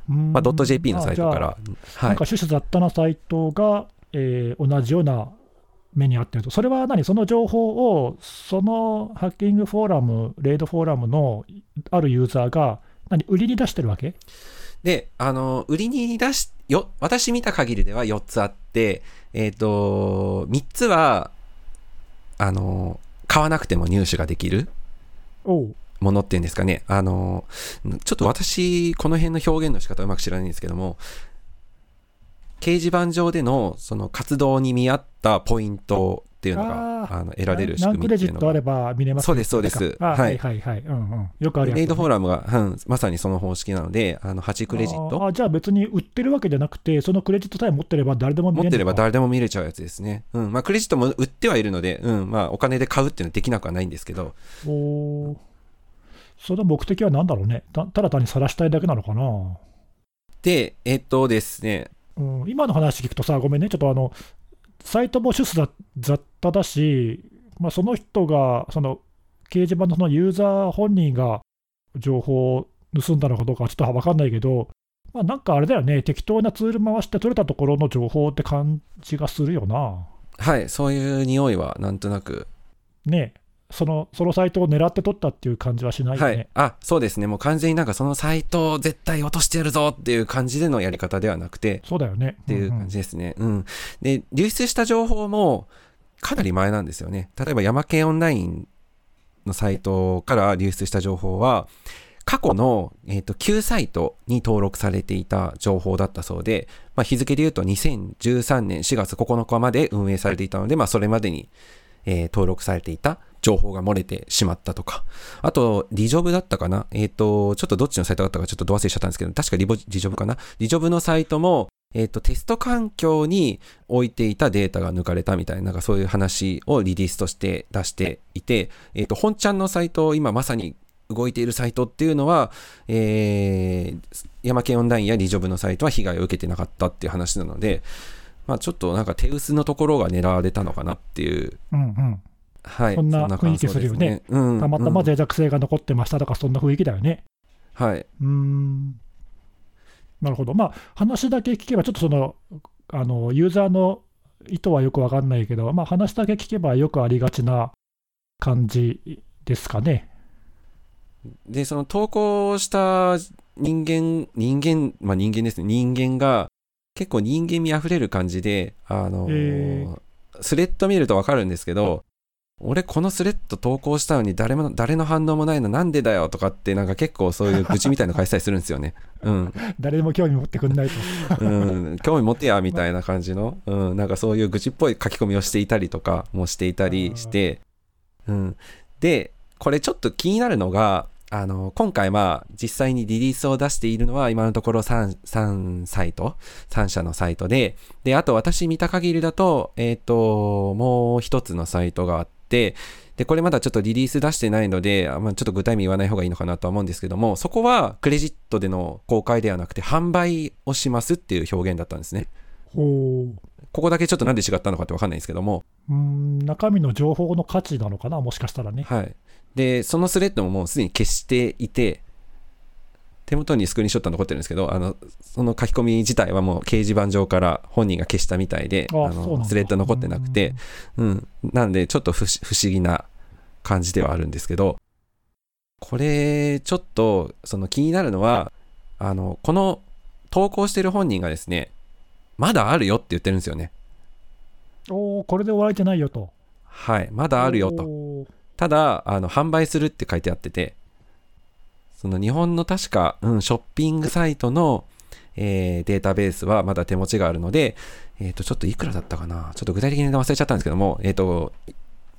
まあ、.jp のサイトから。はい、なんか種々雑多なサイトが、えー、同じような目に遭ってると、それは何、その情報を、そのハッキングフォーラム、レイドフォーラムのあるユーザーが、何、売りに出してるわけ？で、あの、売りに出し、よ、私見た限りでは4つあって、えっ、ー、と、3つは、あの、買わなくても入手ができるものっていうんですかね。あの、ちょっと私、この辺の表現の仕方うまく知らないんですけども、掲示板上でのその活動に見合ったポイントっていうのがあの得られる仕組みっていうのが。あれば見れます、そうです、そうです。はいはいはい。うんうん。よくあるやつ、レイドフォーラムが、うん、まさにその方式なので、あの8クレジット。あじゃあ別に売ってるわけじゃなくて、そのクレジットさえ持ってれば誰でも見れる持ってれば誰でも見れちゃうやつですね。うん。まあクレジットも売ってはいるので、うん。まあお金で買うっていうのはできなくはないんですけど。おその目的は何だろうね。たただ単に晒したいだけなのかな。で、えっとですね、うん、今の話聞くとさ、ごめんね、ちょっとあの、サイトも主数雑多だし、まあ、その人が、その掲示板のそのユーザー本人が情報を盗んだのかどうかはちょっと分かんないけど、まあ、なんかあれだよね、適当なツール回して取れたところの情報って感じがするよな。はい、そういう匂いはなんとなく。ねそのそのサイトを狙って取ったっていう感じはしないよね。はい、あそうですね、もう完全になんかそのサイトを絶対落としてやるぞっていう感じでのやり方ではなくて、そうだよね。っていう感じですね。うん、うん、で、流出した情報もかなり前なんですよね。例えば、山系オンラインのサイトから流出した情報は、過去の、えーと、旧サイトに登録されていた情報だったそうで、まあ、日付で言うと2013年4月9日まで運営されていたので、まあ、それまでに、えー、登録されていた情報が漏れてしまったとか。あと、リジョブだったかなえっ、ー、と、ちょっとどっちのサイトだったかちょっとど忘れしちゃったんですけど、確かリボリジョブかなリジョブのサイトも、えっ、ー、と、テスト環境に置いていたデータが抜かれたみたいな、なんかそういう話をリリースとして出していて、えっ、ー、と、本ちゃんのサイト、今まさに動いているサイトっていうのは、えー、山県オンラインやリジョブのサイトは被害を受けてなかったっていう話なので、まあちょっとなんか手薄のところが狙われたのかなっていう。はい、そんな雰囲気するよね。ねうん、たまたま脆弱性が残ってましたとか、そんな雰囲気だよね。はい。うん。なるほど。まあ、話だけ聞けば、ちょっとその、あの、ユーザーの意図はよくわかんないけど、まあ、話だけ聞けばよくありがちな感じですかね。で、その投稿した人間、人間、まあ人間ですね、人間が結構人間味あふれる感じで、あのー、スレッド見るとわかるんですけど、俺このスレッド投稿したのに誰も、誰の反応もないのなんでだよとかってなんか結構そういう愚痴みたいなの返したりするんですよね。うん。誰も興味持ってくんないと。うん。興味持ってやみたいな感じの、うん。なんかそういう愚痴っぽい書き込みをしていたりとかもしていたりして、うん。で、これちょっと気になるのが、あの、今回まあ実際にリリースを出しているのは今のところ 3, 3サイト、3社のサイトで、で、あと私見た限りだと、えっ、ー、と、もう一つのサイトがあって、で、これまだちょっとリリース出してないので、まあ、ちょっと具体名言わない方がいいのかなとは思うんですけども、そこはクレジットでの公開ではなくて販売をしますっていう表現だったんですね。ほうここだけちょっとなんで違ったのかって分かんないんですけども、うん中身の情報の価値なのかな、もしかしたらね。はい。で、そのスレッドももうすでに消していて、手元にスクリーンショット残ってるんですけど、あの、その書き込み自体はもう掲示板上から本人が消したみたいで、あのスレッド残ってなくて、うん。なんで、ちょっと不思議な感じではあるんですけど、これ、ちょっと、その気になるのは、あの、この投稿してる本人がですね、まだあるよって言ってるんですよね。おおこれで終われてないよと。はい。まだあるよと。ただ、あの、販売するって書いてあってて、その日本の確か、うん、ショッピングサイトの、えーデータベースはまだ手持ちがあるので、えっ、と、ちょっといくらだったかな？ちょっと具体的に忘れちゃったんですけども、えっ、と、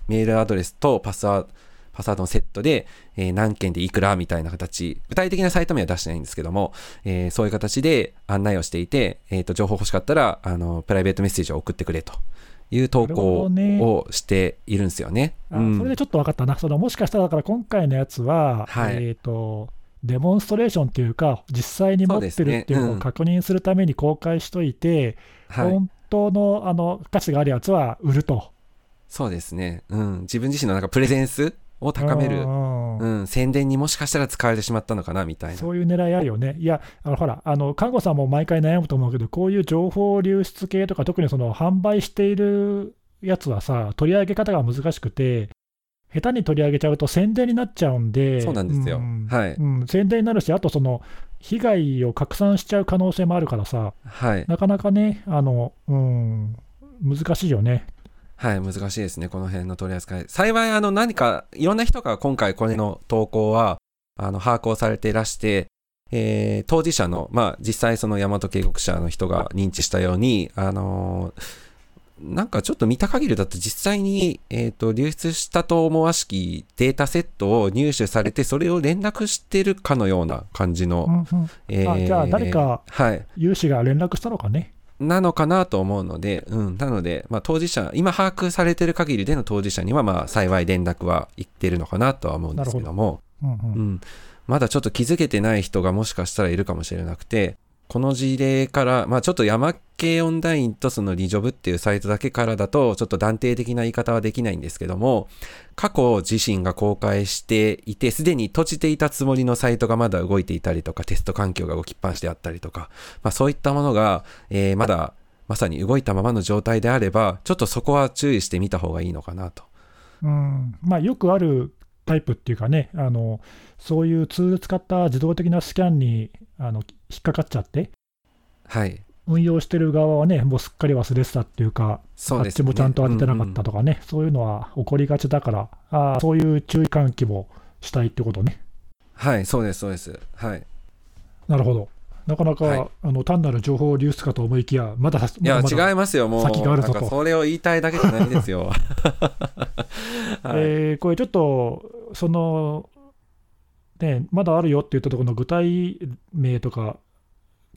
メールアドレスとパスワード、パスワードのセットで、えー何件でいくらみたいな形、具体的なサイト名は出してないんですけども、えーそういう形で案内をしていて、えっ、と、情報欲しかったら、あの、プライベートメッセージを送ってくれと。いう投稿をしているんですよね。あうんそれでちょっと分かったな、そのもしかしたらだから今回のやつは、はいえー、とデモンストレーションというか、実際に持ってるっていうのを確認するために公開しといて、はい。本当のあの価値があるやつは売ると。そうですね。うん。自分自身のなんかプレゼンスを高める、うんうん、宣伝にもしかしたら使われてしまったのかなみたいな。そういう狙いあるよね。いや、あのほら、あの看護さんも毎回悩むと思うけど、こういう情報流出系とか、特にその販売しているやつはさ、取り上げ方が難しくて、下手に取り上げちゃうと宣伝になっちゃうんで、そうなんですよんはいうん、宣伝になるし、あとその被害を拡散しちゃう可能性もあるからさ、はい。なかなかね、あのうん、難しいよね。はい、難しいですね、この辺の取り扱い。幸い、あの、何か、いろんな人が今回これの投稿は、あの、把握をされていらして、えー当事者の、まあ、実際その大和警告者の人が認知したように、あのーなんかちょっと見た限りだと実際に、えっ、と、流出したと思わしきデータセットを入手されて、それを連絡してるかのような感じの、うんうんえあじゃあ誰かはい。有志が連絡したのかね。なのかなと思うので、うん。なので、まあ当事者、今把握されてる限りでの当事者には、まあ幸い連絡は行ってるのかなとは思うんですけども、うんうんうん。まだちょっと気づけてない人がもしかしたらいるかもしれなくて、この事例から、まあちょっと山系オンラインとそのリジョブっていうサイトだけからだと、ちょっと断定的な言い方はできないんですけども、過去自身が公開していて、すでに閉じていたつもりのサイトがまだ動いていたりとか、テスト環境が動きっぱなしであったりとか、まあそういったものが、えーまだまさに動いたままの状態であれば、ちょっとそこは注意してみた方がいいのかなと。うんまあ、よくあるタイプっていうかね、あのそういうツール使った自動的なスキャンにあの引っかかっちゃって、はい。運用してる側はね、もうすっかり忘れてたっていうか、そうね。あっちもちゃんと当ててなかったと。とかね、そういうのは起こりがちだから、あーそういう注意喚起もしたいってことね。はい、そうです、そうです。はい。なるほど。なかなか、はいあの単なる情報流出かと思いきや、まだ、いや、違いますよ、もう。先があるぞとそれを言いたいだけじゃないですよ。<laughs> はいえーこれちょっと、その、ね、まだあるよって言ったところの具体名とか、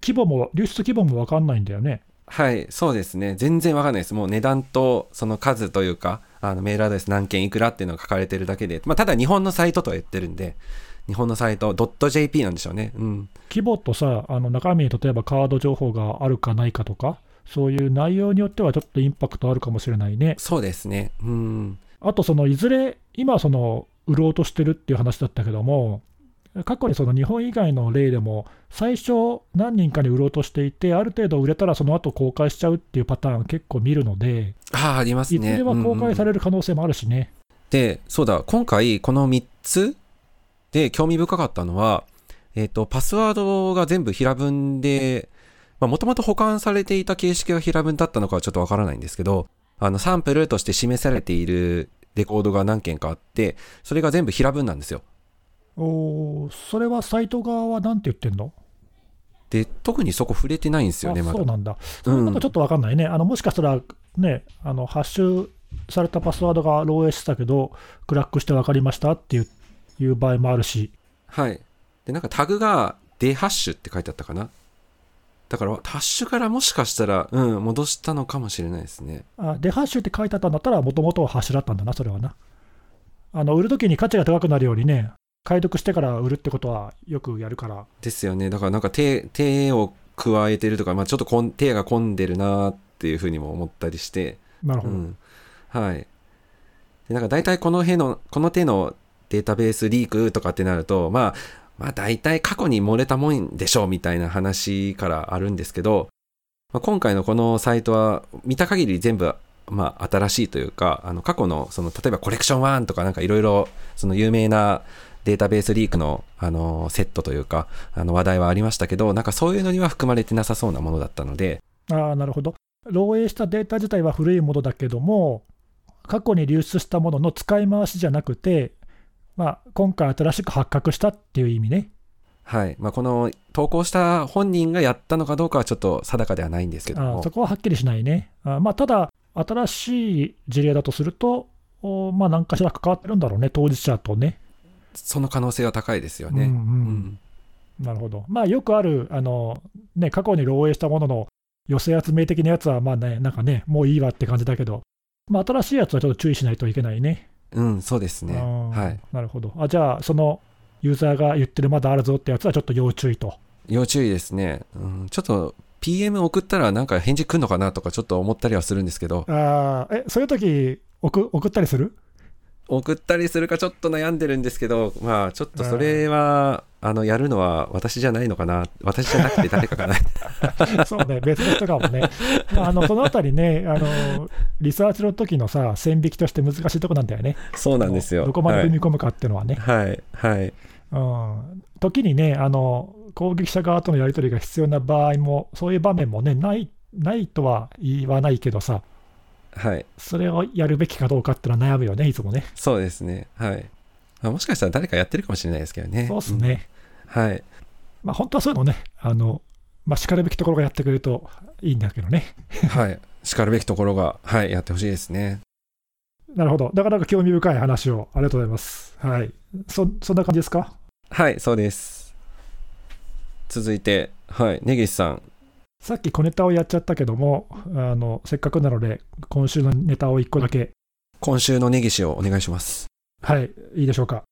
規模も、流出規模も分かんないんだよね。はい、そうですね。全然わかんないです。もう値段とその数というか、あのメールアドレス何件いくらっていうのが書かれてるだけで、まあ、ただ日本のサイトとは言ってるんで、日本のサイト、.jp なんでしょうね。うん。規模とさ、あの中身に例えばカード情報があるかないかとか、そういう内容によってはちょっとインパクトあるかもしれないね。そうですね。うん。あと、そのいずれ、今、その売ろうとしてるっていう話だったけども、過去にその日本以外の例でも、最初、何人かに売ろうとしていて、ある程度売れたらその後公開しちゃうっていうパターン、結構見るので、ああ、ありますね。いずれは公開さる。れる可能性もあるしね。で、そうだ、今回この3つで興味深かったのは、えっ、と、パスワードが全部平文で、まあ、もともと保管されていた形式が平文だったのかはちょっとわからないんですけど、あの、サンプルとして示されているレコードが何件かあって、それが全部平文なんですよ。おーそれはサイト側は何て言ってんの？で、特にそこ触れてないんですよね、あまだ。そうなんだ。それなんかちょっと分かんないね。あのもしかしたら、ね、あのハッシュされたパスワードが漏洩してたけど、クラックして分かりましたっていういう場合もあるし、はい。で、なんかタグが、デハッシュって書いてあったかな。だから、ハッシュからもしかしたら、うん、戻したのかもしれないですね。あデハッシュって書いてあったんだったら、もともとはハッシュだったんだな、それはな。あの売るときに価値が高くなるようにね、解読してから売るってことはよくやるから、ですよね。だからなんか手、手を加えてるとか、まあ、ちょっとこん手が込んでるなっていうふうにも思ったりして、なるほど。うん、はいでなんか大体この辺のこの手のデータベースリークとかってなるとまあまあ大体過去に漏れたもんでしょうみたいな話からあるんですけど、まあ、今回のこのサイトは見た限り全部まあ新しいというかあの過去のその例えばコレクション1とかなんかいろいろその有名なデータベースリークのあのセットというかあの話題はありましたけどなんかそういうのには含まれてなさそうなものだったのでああ、なるほど。漏洩したデータ自体は古いものだけども、過去に流出したものの使い回しじゃなくて、まあ、今回新しく発覚したっていう意味ね。はい。まあ、この投稿した本人がやったのかどうかはちょっと定かではないんですけどもそ。こははっきりしないね。あーまあ、ただ、新しい事例だとすると、おまあ、何かしら関わってるんだろうね、当事者とね。その可能性は高いですよね。うんうんうんなるほど。まあ、よくある、あのね、過去に漏洩したものの寄せ集め的なやつは、まあね、なんかね、もういいわって感じだけど、まあ、新しいやつはちょっと注意しないといけないね。うん、そうですね。はい。なるほど。あじゃあ、そのユーザーが言ってるまだあるぞってやつはちょっと要注意と。要注意ですね。うん、ちょっと PM 送ったらなんか返事来んのかなとかちょっと思ったりはするんですけど、あーえ、そういう時送送ったりする？送ったりするかちょっと悩んでるんですけど、まあちょっとそれは、あの、やるのは私じゃないのかな。私じゃなくて誰かかな。<laughs> そうね、別の人かもね。まあ、あのそのあたりねあの、リサーチの時のさ、線引きとして難しいとこなんだよね。そうなんですよ。どこまではい踏み込むかっていうのはね。はい。はい。うん、時にねあの、攻撃者側とのやり取りが必要な場合も、そういう場面もね、ないないとは言わないけどさ、はい。それをやるべきかどうかっていうのは悩むよね、いつもね。そうですね。はい。まあもしかしたら誰かやってるかもしれないですけどね。そうっすね。うん。はい。まあ、本当はそういうのね、あのまあ、しかるべきところがやってくれるといいんだけどね。はい。しかるべきところが、はい、やってほしいですね。なるほど。なかなか興味深い話をありがとうございます。はい。そそんな感じですか？はい、そうです。続いて、はい、根岸さん。さっき小ネタをやっちゃったけども、あのせっかくなので、今週のネタを1個だけ、今週の根岸をお願いします。はい、いいでしょうか。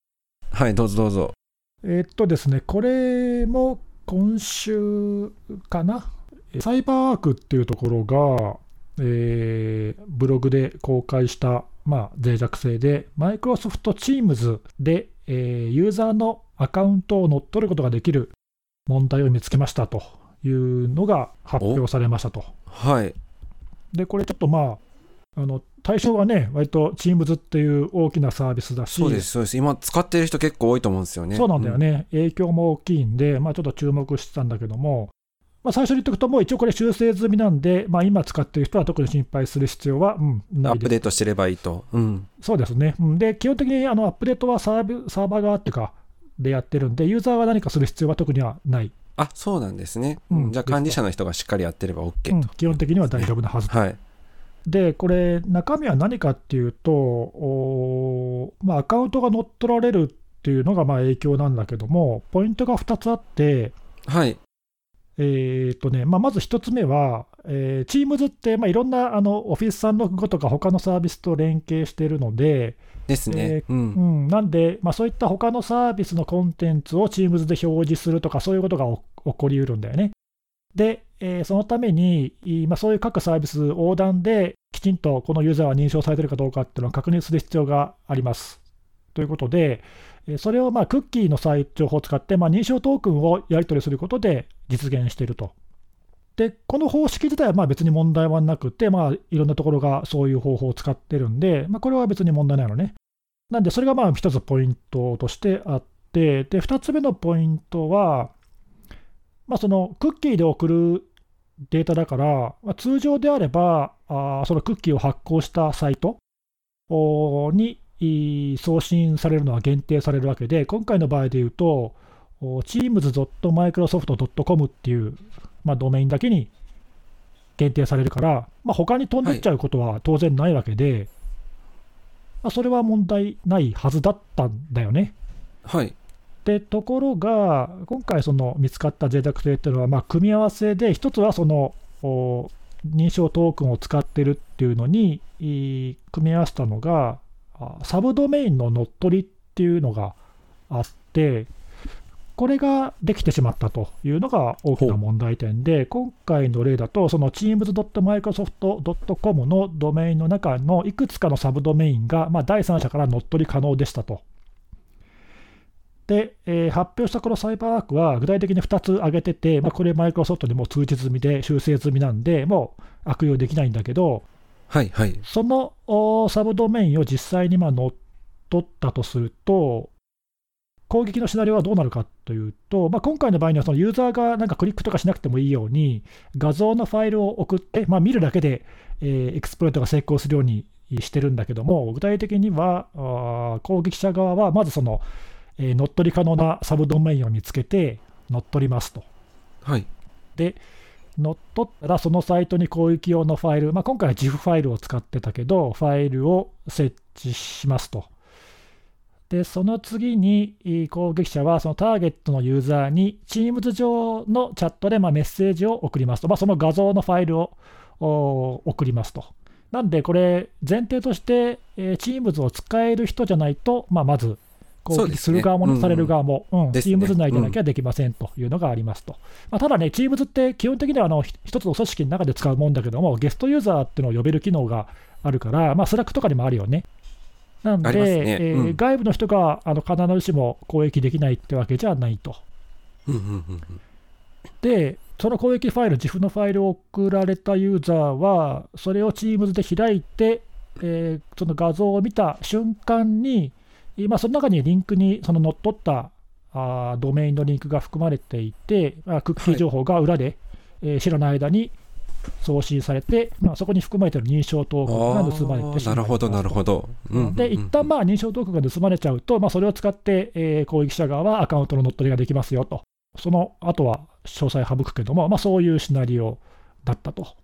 はい、どうぞどうぞ。えーっとですね、これも今週かな、サイバーアークっていうところが、えーブログで公開した、まあ、脆弱性で、マイクロソフト Teams で、えーユーザーのアカウントを乗っ取ることができる問題を見つけましたというのが発表されましたと。はい、で、これちょっとまあ、あの対象はね、割と Teams っていう大きなサービスだし、そうです、そうです。今使ってる人結構多いと思うんですよね。そうなんだよね、影響も大きいんで、まあ、ちょっと注目してたんだけども、まあ、最初に言っておくと、もう一応これ修正済みなんで、まあ、今使ってる人は特に心配する必要は、うん、うん。アないです。ップデートしてればいいと。うん。そうですね。うんで、基本的にあのアップデートはサービサーバー側っていうか、でやってるんで、ユーザーは何かする必要は特にはない。あ、そうなんですね。うんじゃあ管理者の人がしっかりやってれば OK うんと。基本的には大丈夫なはず。はい。で、これ、中身は何かっていうと、まあ、アカウントが乗っ取られるっていうのがまあ影響なんだけども、ポイントが2つあって、はい。えーとねまあ、まず1つ目は、えー、Teams って、まあ、いろんなあの Office365 とか他のサービスと連携しているので、ですね。う。うんん、なんで、まあ、そういった他のサービスのコンテンツを Teams で表示するとか、そういうことがお起こりうるんだよね。で、えーそのために、いまあ、そういう各サービス横断で、きちんとこのユーザーは認証されているかどうかっていうのを確認する必要があります。ということで、えーそれをまあクッキーの再情報を使って、まあ、認証トークンをやり取りすることで実現していると。で、この方式自体はまあ別に問題はなくて、まあ、いろんなところがそういう方法を使ってるんで、まあ、これは別に問題ないのね。なんで、それがまあ一つポイントとしてあって、で、二つ目のポイントは、まあ、そのクッキーで送るデータだから、まあ、通常であれば、あそのクッキーを発行したサイトに送信されるのは限定されるわけで、今回の場合で言うと、teams.microsoft.com っていう、まあ、ドメインだけに限定されるから、まあ、他に飛んでっちゃうことは当然ないわけで、まあ、それは問題ないはずだったんだよね。はい。でところが、今回その見つかった脆弱性っていうのは、まあ、組み合わせで、一つはそのお認証トークンを使ってるっていうのに、いい組み合わせたのが、あサブドメインの乗っ取りっていうのがあって、これができてしまったというのが大きな問題点で、今回の例だと、その teams.microsoft.com のドメインの中のいくつかのサブドメインが、まあ、第三者から乗っ取り可能でしたと。で、えー、発表したこのサイバーワークは具体的に2つ挙げてて、まあ、これ、マイクロソフトにも通知済みで修正済みなんで、もう悪用できないんだけど、はいはい、そのサブドメインを実際にまあ乗っ取ったとすると、攻撃のシナリオはどうなるかというと、まあ、今回の場合にはそのユーザーがなんかクリックとかしなくてもいいように、画像のファイルを送って、まあ、見るだけで、えー、エクスプロイトが成功するようにしてるんだけども、具体的にはあ攻撃者側はまずその、えー、乗っ取り可能なサブドメインを見つけて、乗っ取りますと。はい、で、乗っ取ったら、そのサイトに攻撃用のファイル、まあ、今回は GIF ファイルを使ってたけど、ファイルを設置しますと。で、その次に攻撃者はそのターゲットのユーザーに Teams 上のチャットでまメッセージを送りますと、まあ、その画像のファイルを送りますと。なんで、これ、前提として、えー、Teams を使える人じゃないと、まあ、まず攻撃する側も、ね、される側も、うん、Teams 内でなきゃできませんというのがありますと。まあ、ただね、Teams って基本的にはあの一つの組織の中で使うもんだけども、ゲストユーザーっていうのを呼べる機能があるから、まあ、Slack とかにもあるよね。なんで、ね。えー、外部の人があの必ずしも攻撃できないってわけじゃないと。で、その攻撃ファイル、GIF のファイルを送られたユーザーは、それを Teams で開いて、えー、その画像を見た瞬間に、まあ、その中にリンクにその乗っ取ったあドメインのリンクが含まれていて、まあ、クッキー情報が裏で、はい、えー、知らない間に送信されて、まあ、そこに含まれている認証トークンが盗まれてしまうなるほど、なるほど。で、一旦まあ認証トークンが盗まれちゃうと、まあ、それを使って、えー、攻撃者側はアカウントの乗っ取りができますよと、その後は詳細省くけども、まあ、そういうシナリオだったと。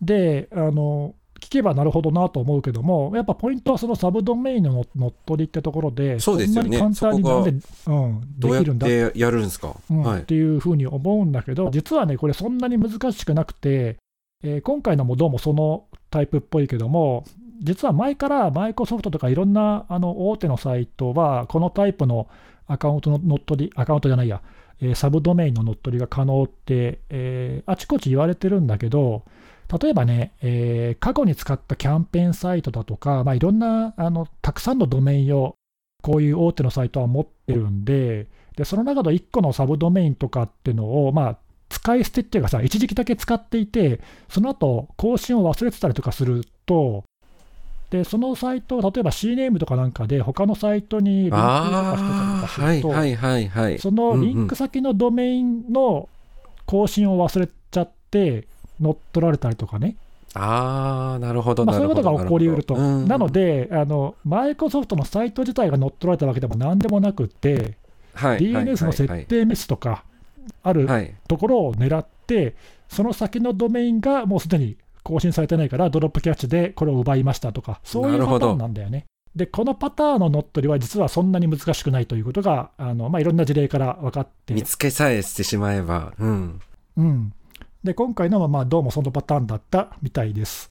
で、あの聞けばなるほどなと思うけども、やっぱポイントはそのサブドメインの乗っ取りってところで、そんなに簡単になんで、うん、できるんだ。ってやるんですか、うんはい、っていうふうに思うんだけど、実はね、これ、そんなに難しくなくて、えー、今回のもどうもそのタイプっぽいけども、実は前からマイクロソフトとかいろんなあの大手のサイトは、このタイプのアカウントの乗っ取り、アカウントじゃないや、えー、サブドメインの乗っ取りが可能って、えー、あちこち言われてるんだけど、例えばね、えー、過去に使ったキャンペーンサイトだとか、まあ、いろんなあのたくさんのドメインをこういう大手のサイトは持ってるんで、でその中の1個のサブドメインとかっていうのを、まあ、使い捨てっていうかさ、一時期だけ使っていて、その後更新を忘れてたりとかすると、でそのサイト、例えば CNAME とかなんかで、他のサイトにリンクとかしてたりとかすると、そのリンク先のドメインの更新を忘れちゃって、乗っ取られたりとかね。あなるほど、まあ、そういうことが起こりうると。なのであの、マイクロソフトのサイト自体が乗っ取られたわけでもなんでもなくて、はい、DNS の設定ミスとかあるところを狙って、その先のドメインがもうすでに更新されてないから、ドロップキャッチでこれを奪いましたとか、そういうパターンなんだよね。で、このパターンの乗っ取りは実はそんなに難しくないということが、あのまあ、いろんな事例から分かって見つけさえしてしまえば、うん。うん、で、今回のはまあどうもそのパターンだったみたいです。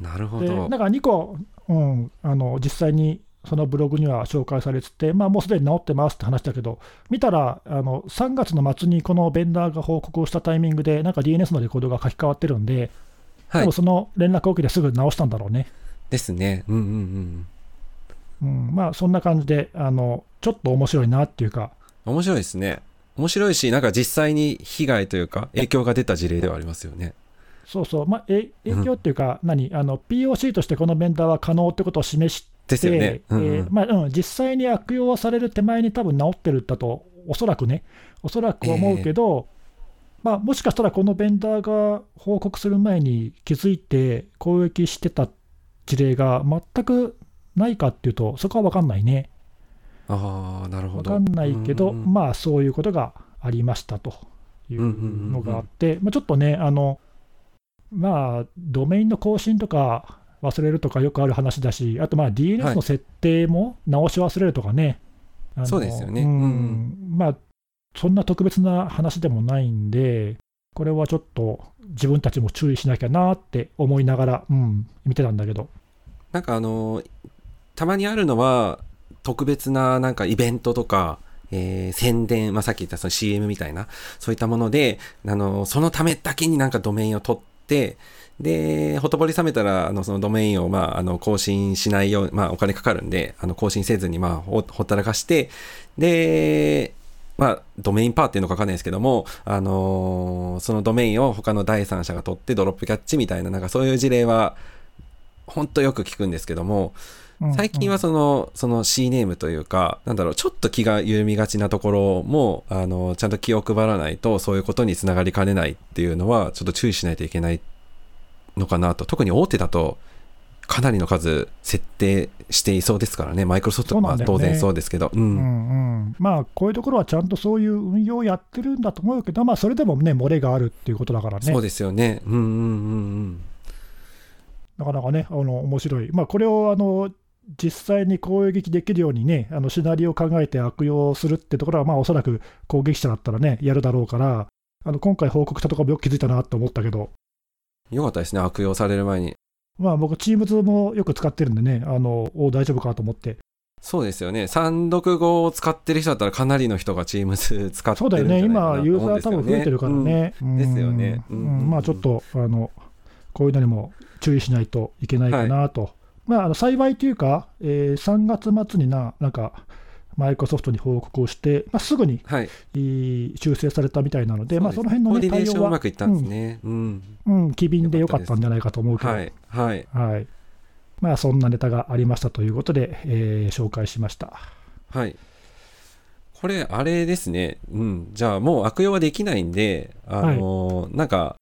なるほど。だから2個、うん、あの実際にそのブログには紹介されてて、まあ、もうすでに治ってますって話だけど、見たらあの3月の末にこのベンダーが報告をしたタイミングで、なんか DNS のレコードが書き換わってるんで、はい、その連絡を受けてすぐ直したんだろうね。ですね。うんうんうん。うん、まあそんな感じであの、ちょっと面白いなっていうか。面白いですね。面白いし、なんか実際に被害というか、影響が出た事例ではありますよね。そうそう、まあ、え影響っていうか、うん、何？あの、POC としてこのベンダーは可能ってことを示して、ですよね。うんうん、えー、ま実際に悪用される手前に多分治ってるんだと、おそらくね、おそらく思うけど、えー、まあ、もしかしたらこのベンダーが報告する前に気づいて攻撃してた事例が全くないかっていうと、そこは分かんないね。あなるほど。分かんないけど、うん。うん、まあそういうことがありましたというのがあって、まあ、ちょっとね、あのまあ、ドメインの更新とか忘れるとかよくある話だし、あとまあ DNS の設定も直し忘れるとかね、はい、そうですよね、うん、まあ、そんな特別な話でもないんで、これはちょっと自分たちも注意しなきゃなって思いながら、うん、見てたんだけど。なんかあのたまにあるのは、特別ななんかイベントとか、えー宣伝、まあ、さっき言ったその CM みたいな、そういったもので、あの、そのためだけになんかドメインを取って、で、ほとぼり冷めたら、あの、そのドメインを、まあ、あの、更新しないよう、まあ、お金かかるんで、あの、更新せずに、まあ、ほったらかして、で、まあ、ドメインパーっていうのかわかんないですけども、あのーそのドメインを他の第三者が取ってドロップキャッチみたいな、なんかそういう事例は、ほんとよく聞くんですけども、最近はその、その C ネームというか、なんだろう、ちょっと気が緩みがちなところも、あの、ちゃんと気を配らないと、そういうことにつながりかねないっていうのは、ちょっと注意しないといけないのかなと。特に大手だと、かなりの数設定していそうですからね。マイクロソフトは当然そうですけど。う。うんんうん、まあこういうところはちゃんとそういう運用をやってるんだと思うけど、まあ、それでもね、漏れがあるっていうことだからね、そうですよね。うんうんうんなかなかね、あの面白い、まあ、これをあの実際に攻撃できるようにね、あのシナリオを考えて悪用するってところは、まあ、おそらく攻撃者だったらね、やるだろうから、あの今回報告したところもよく気づいたなと思ったけど、うん。よかったですね。悪用される前に。まあ、僕、チームズもよく使ってるんでね、あのお大丈夫かと思って、そうですよね。三読語を使ってる人だったらかなりの人が Teams 使ってそうだよね、今、ユーザー多分増えてるからね。うんですよねううんんまあちょっとあの、こういうのにも注意しないといけないかなと。まあ、あの幸いというか、えー3月末にな、なんか、マイクロソフトに報告をして、まあ、すぐにはい。いい修正されたみたいなので、まあ、その辺の、ね、コーディネーションうま対応は、くいったんですね。うん。うん、機敏でよかったんじゃないかと思うけど、はい。はい。はいまあ、そんなネタがありましたということで、えー紹介しました。はい。これ、あれですね。うん。じゃあ、もう悪用はできないんで、あのーなんか、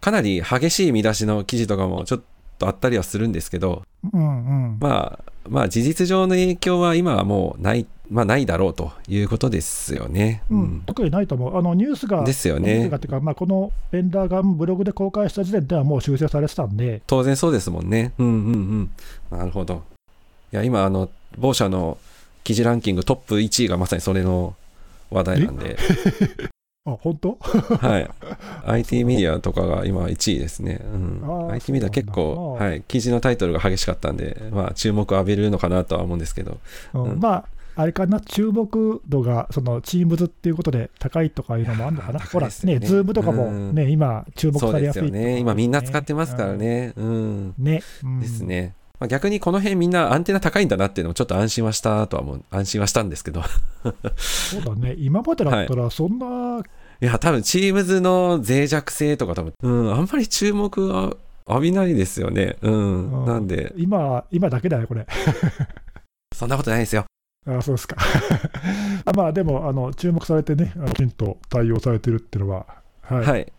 かなり激しい見出しの記事とかもちょっとあったりはするんですけど、うんうんまあ、まあ、事実上の影響は今はもうない、まあ、ないだろうということですよね。うん、特にないと思う。あのニュースが、ですよニュースねがっていうか、まあ、このベンダーがブログで公開した時点ではもう修正されてたんで、当然そうですもんね。うんうんうん。なるほど。いや、今、あの、某社の記事ランキングトップ1位がまさにそれの話題なんで、あ本当？はい。IT メディアとかが今1位ですね。うん ITmedia 結構、はい。記事のタイトルが激しかったんで、まあ、注目を浴びるのかなとは思うんですけど。うんうんまあ、あれかな、注目度がその Teams っていうことで高いとかいうのもあるのかな、いやーほら、ねね、 Zoom とかもうんね、今、注目されですよね。やすいっていうのもある今みんな使ってますから。ね。うん。うんね、うんです。ね。まあ、逆にこの辺みんなアンテナ高いんだなっていうのもちょっと安心はしたとは思う、安心はしたんですけど。そうだね、今までだったら、そんな、いや、多分、チームズの脆弱性とか多分、うん、あんまり注目は浴びないですよね。うん。うんなんで、今、今だけだよ、これ。<laughs> そんなことないですよ。あそうですか。<laughs> あまあ、でも、あの注目されてね、あのきちんと対応されてるっていうのは、はい、はい。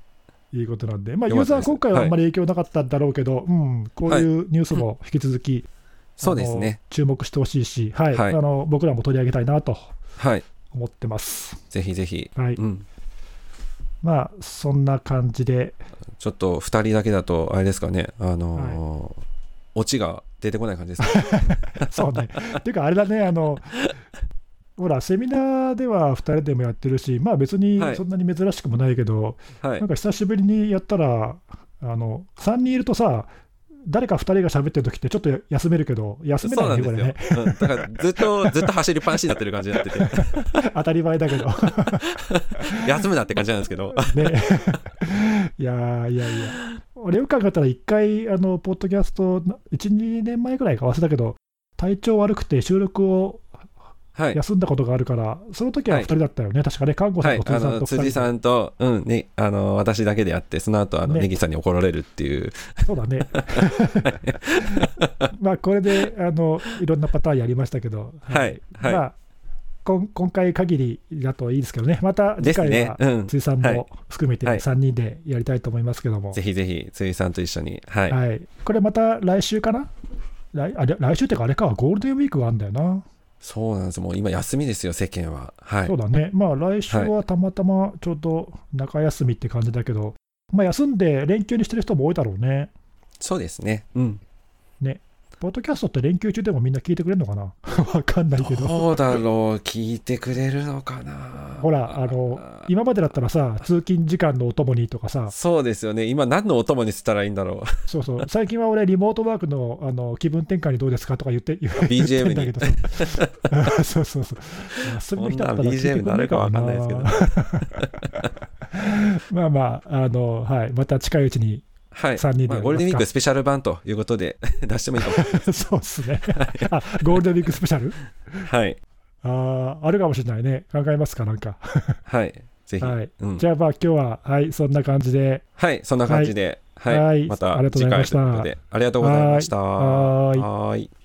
いいことなんで、まあ、ユーザー今回はあんまり影響なかったんだろうけど、うん、こういうニュースも引き続き、<laughs> そうですね。注目してほしいし、はいはいあの僕らも取り上げたいなとはい。思ってます。ぜひぜひ。はいうん。まあ、そんな感じで、ちょっと2人だけだと、あれですかね、あのーオチが出てこない感じですか？<laughs> そうね。っていうか、あれだね、あの、ほら、セミナーでは2人でもやってるし、まあ別にはいそんなに珍しくもないけど、はいなん。か久しぶりにやったら、あの3人いるとさ、誰か2人が喋ってる時ってちょっと休めるけど、休めないんですよ。これね。うん、だからずっと、<laughs> ずっと走りっぱなしになってる感じになってて、当たり前だけど。<laughs> 休むなって感じなんですけど。ね、<laughs> いやーいやいや、俺よく考えたら、一回、あのポッドキャスト、1、2年前ぐらいか忘れたけど、体調悪くて収録をはい。休んだことがあるから、その時は2人だったよね、確かね、看護さはい。んと、辻さんと2人で、辻さんと、うん、ね、あの、私だけでやって、その後、あの、ね。ネギさんに怒られるっていう、そうだね。<laughs> まあ、これであのいろんなパターンやりましたけど、はい、はい。まあ、今今回限りだといいですけどね、また次回は。辻さん。はい。も含めてはい。3人でやりたいと思いますけども、ぜひぜひ、辻さんと一緒に。はい。はい、これまた来週かな？来あれ来週っていうか、あれか、ゴールデンウィークがあるんだよな。そうなんです。もう今休みですよ、世間は。はいそう。だね。まあ来週はたまたまちょうど中休みって感じだけど、まあ休んで連休にしてる人も多いだろうね。そうですね。うん。ポッドキャストって連休中でもみんな聞いてくれるのかな？<laughs> わかんないけど。どうだろう、聞いてくれるのかな？ほら、あの、今までだったらさ、通勤時間のお供にとかさ、そうですよね。今何のお供にしたらいいんだろう。そうそう、最近は俺、リモートワークのあの気分転換にどうですかとか言って、言って <laughs> BGM んだけどさ <laughs> そうそうそう。遊びの人だったら聞いてくれこんなん BGM なるかわかんないですけどまあまあ、あの、はい、また近いうちに、はい。三人でまあゴールデンウィークスペシャル版ということで <laughs> 出してもいいかも。そうですね。あ、ゴールデンウィークスペシャル？はい。ああ、あるかもしれないね。考えますか、なんか。はい。ぜひ。はい。うんじゃあ、まあ、今日は、はい、そんな感じで、はい。そんな感じで。はい。はいまたありがとうございました次回ということで、ありがとうございました。はい。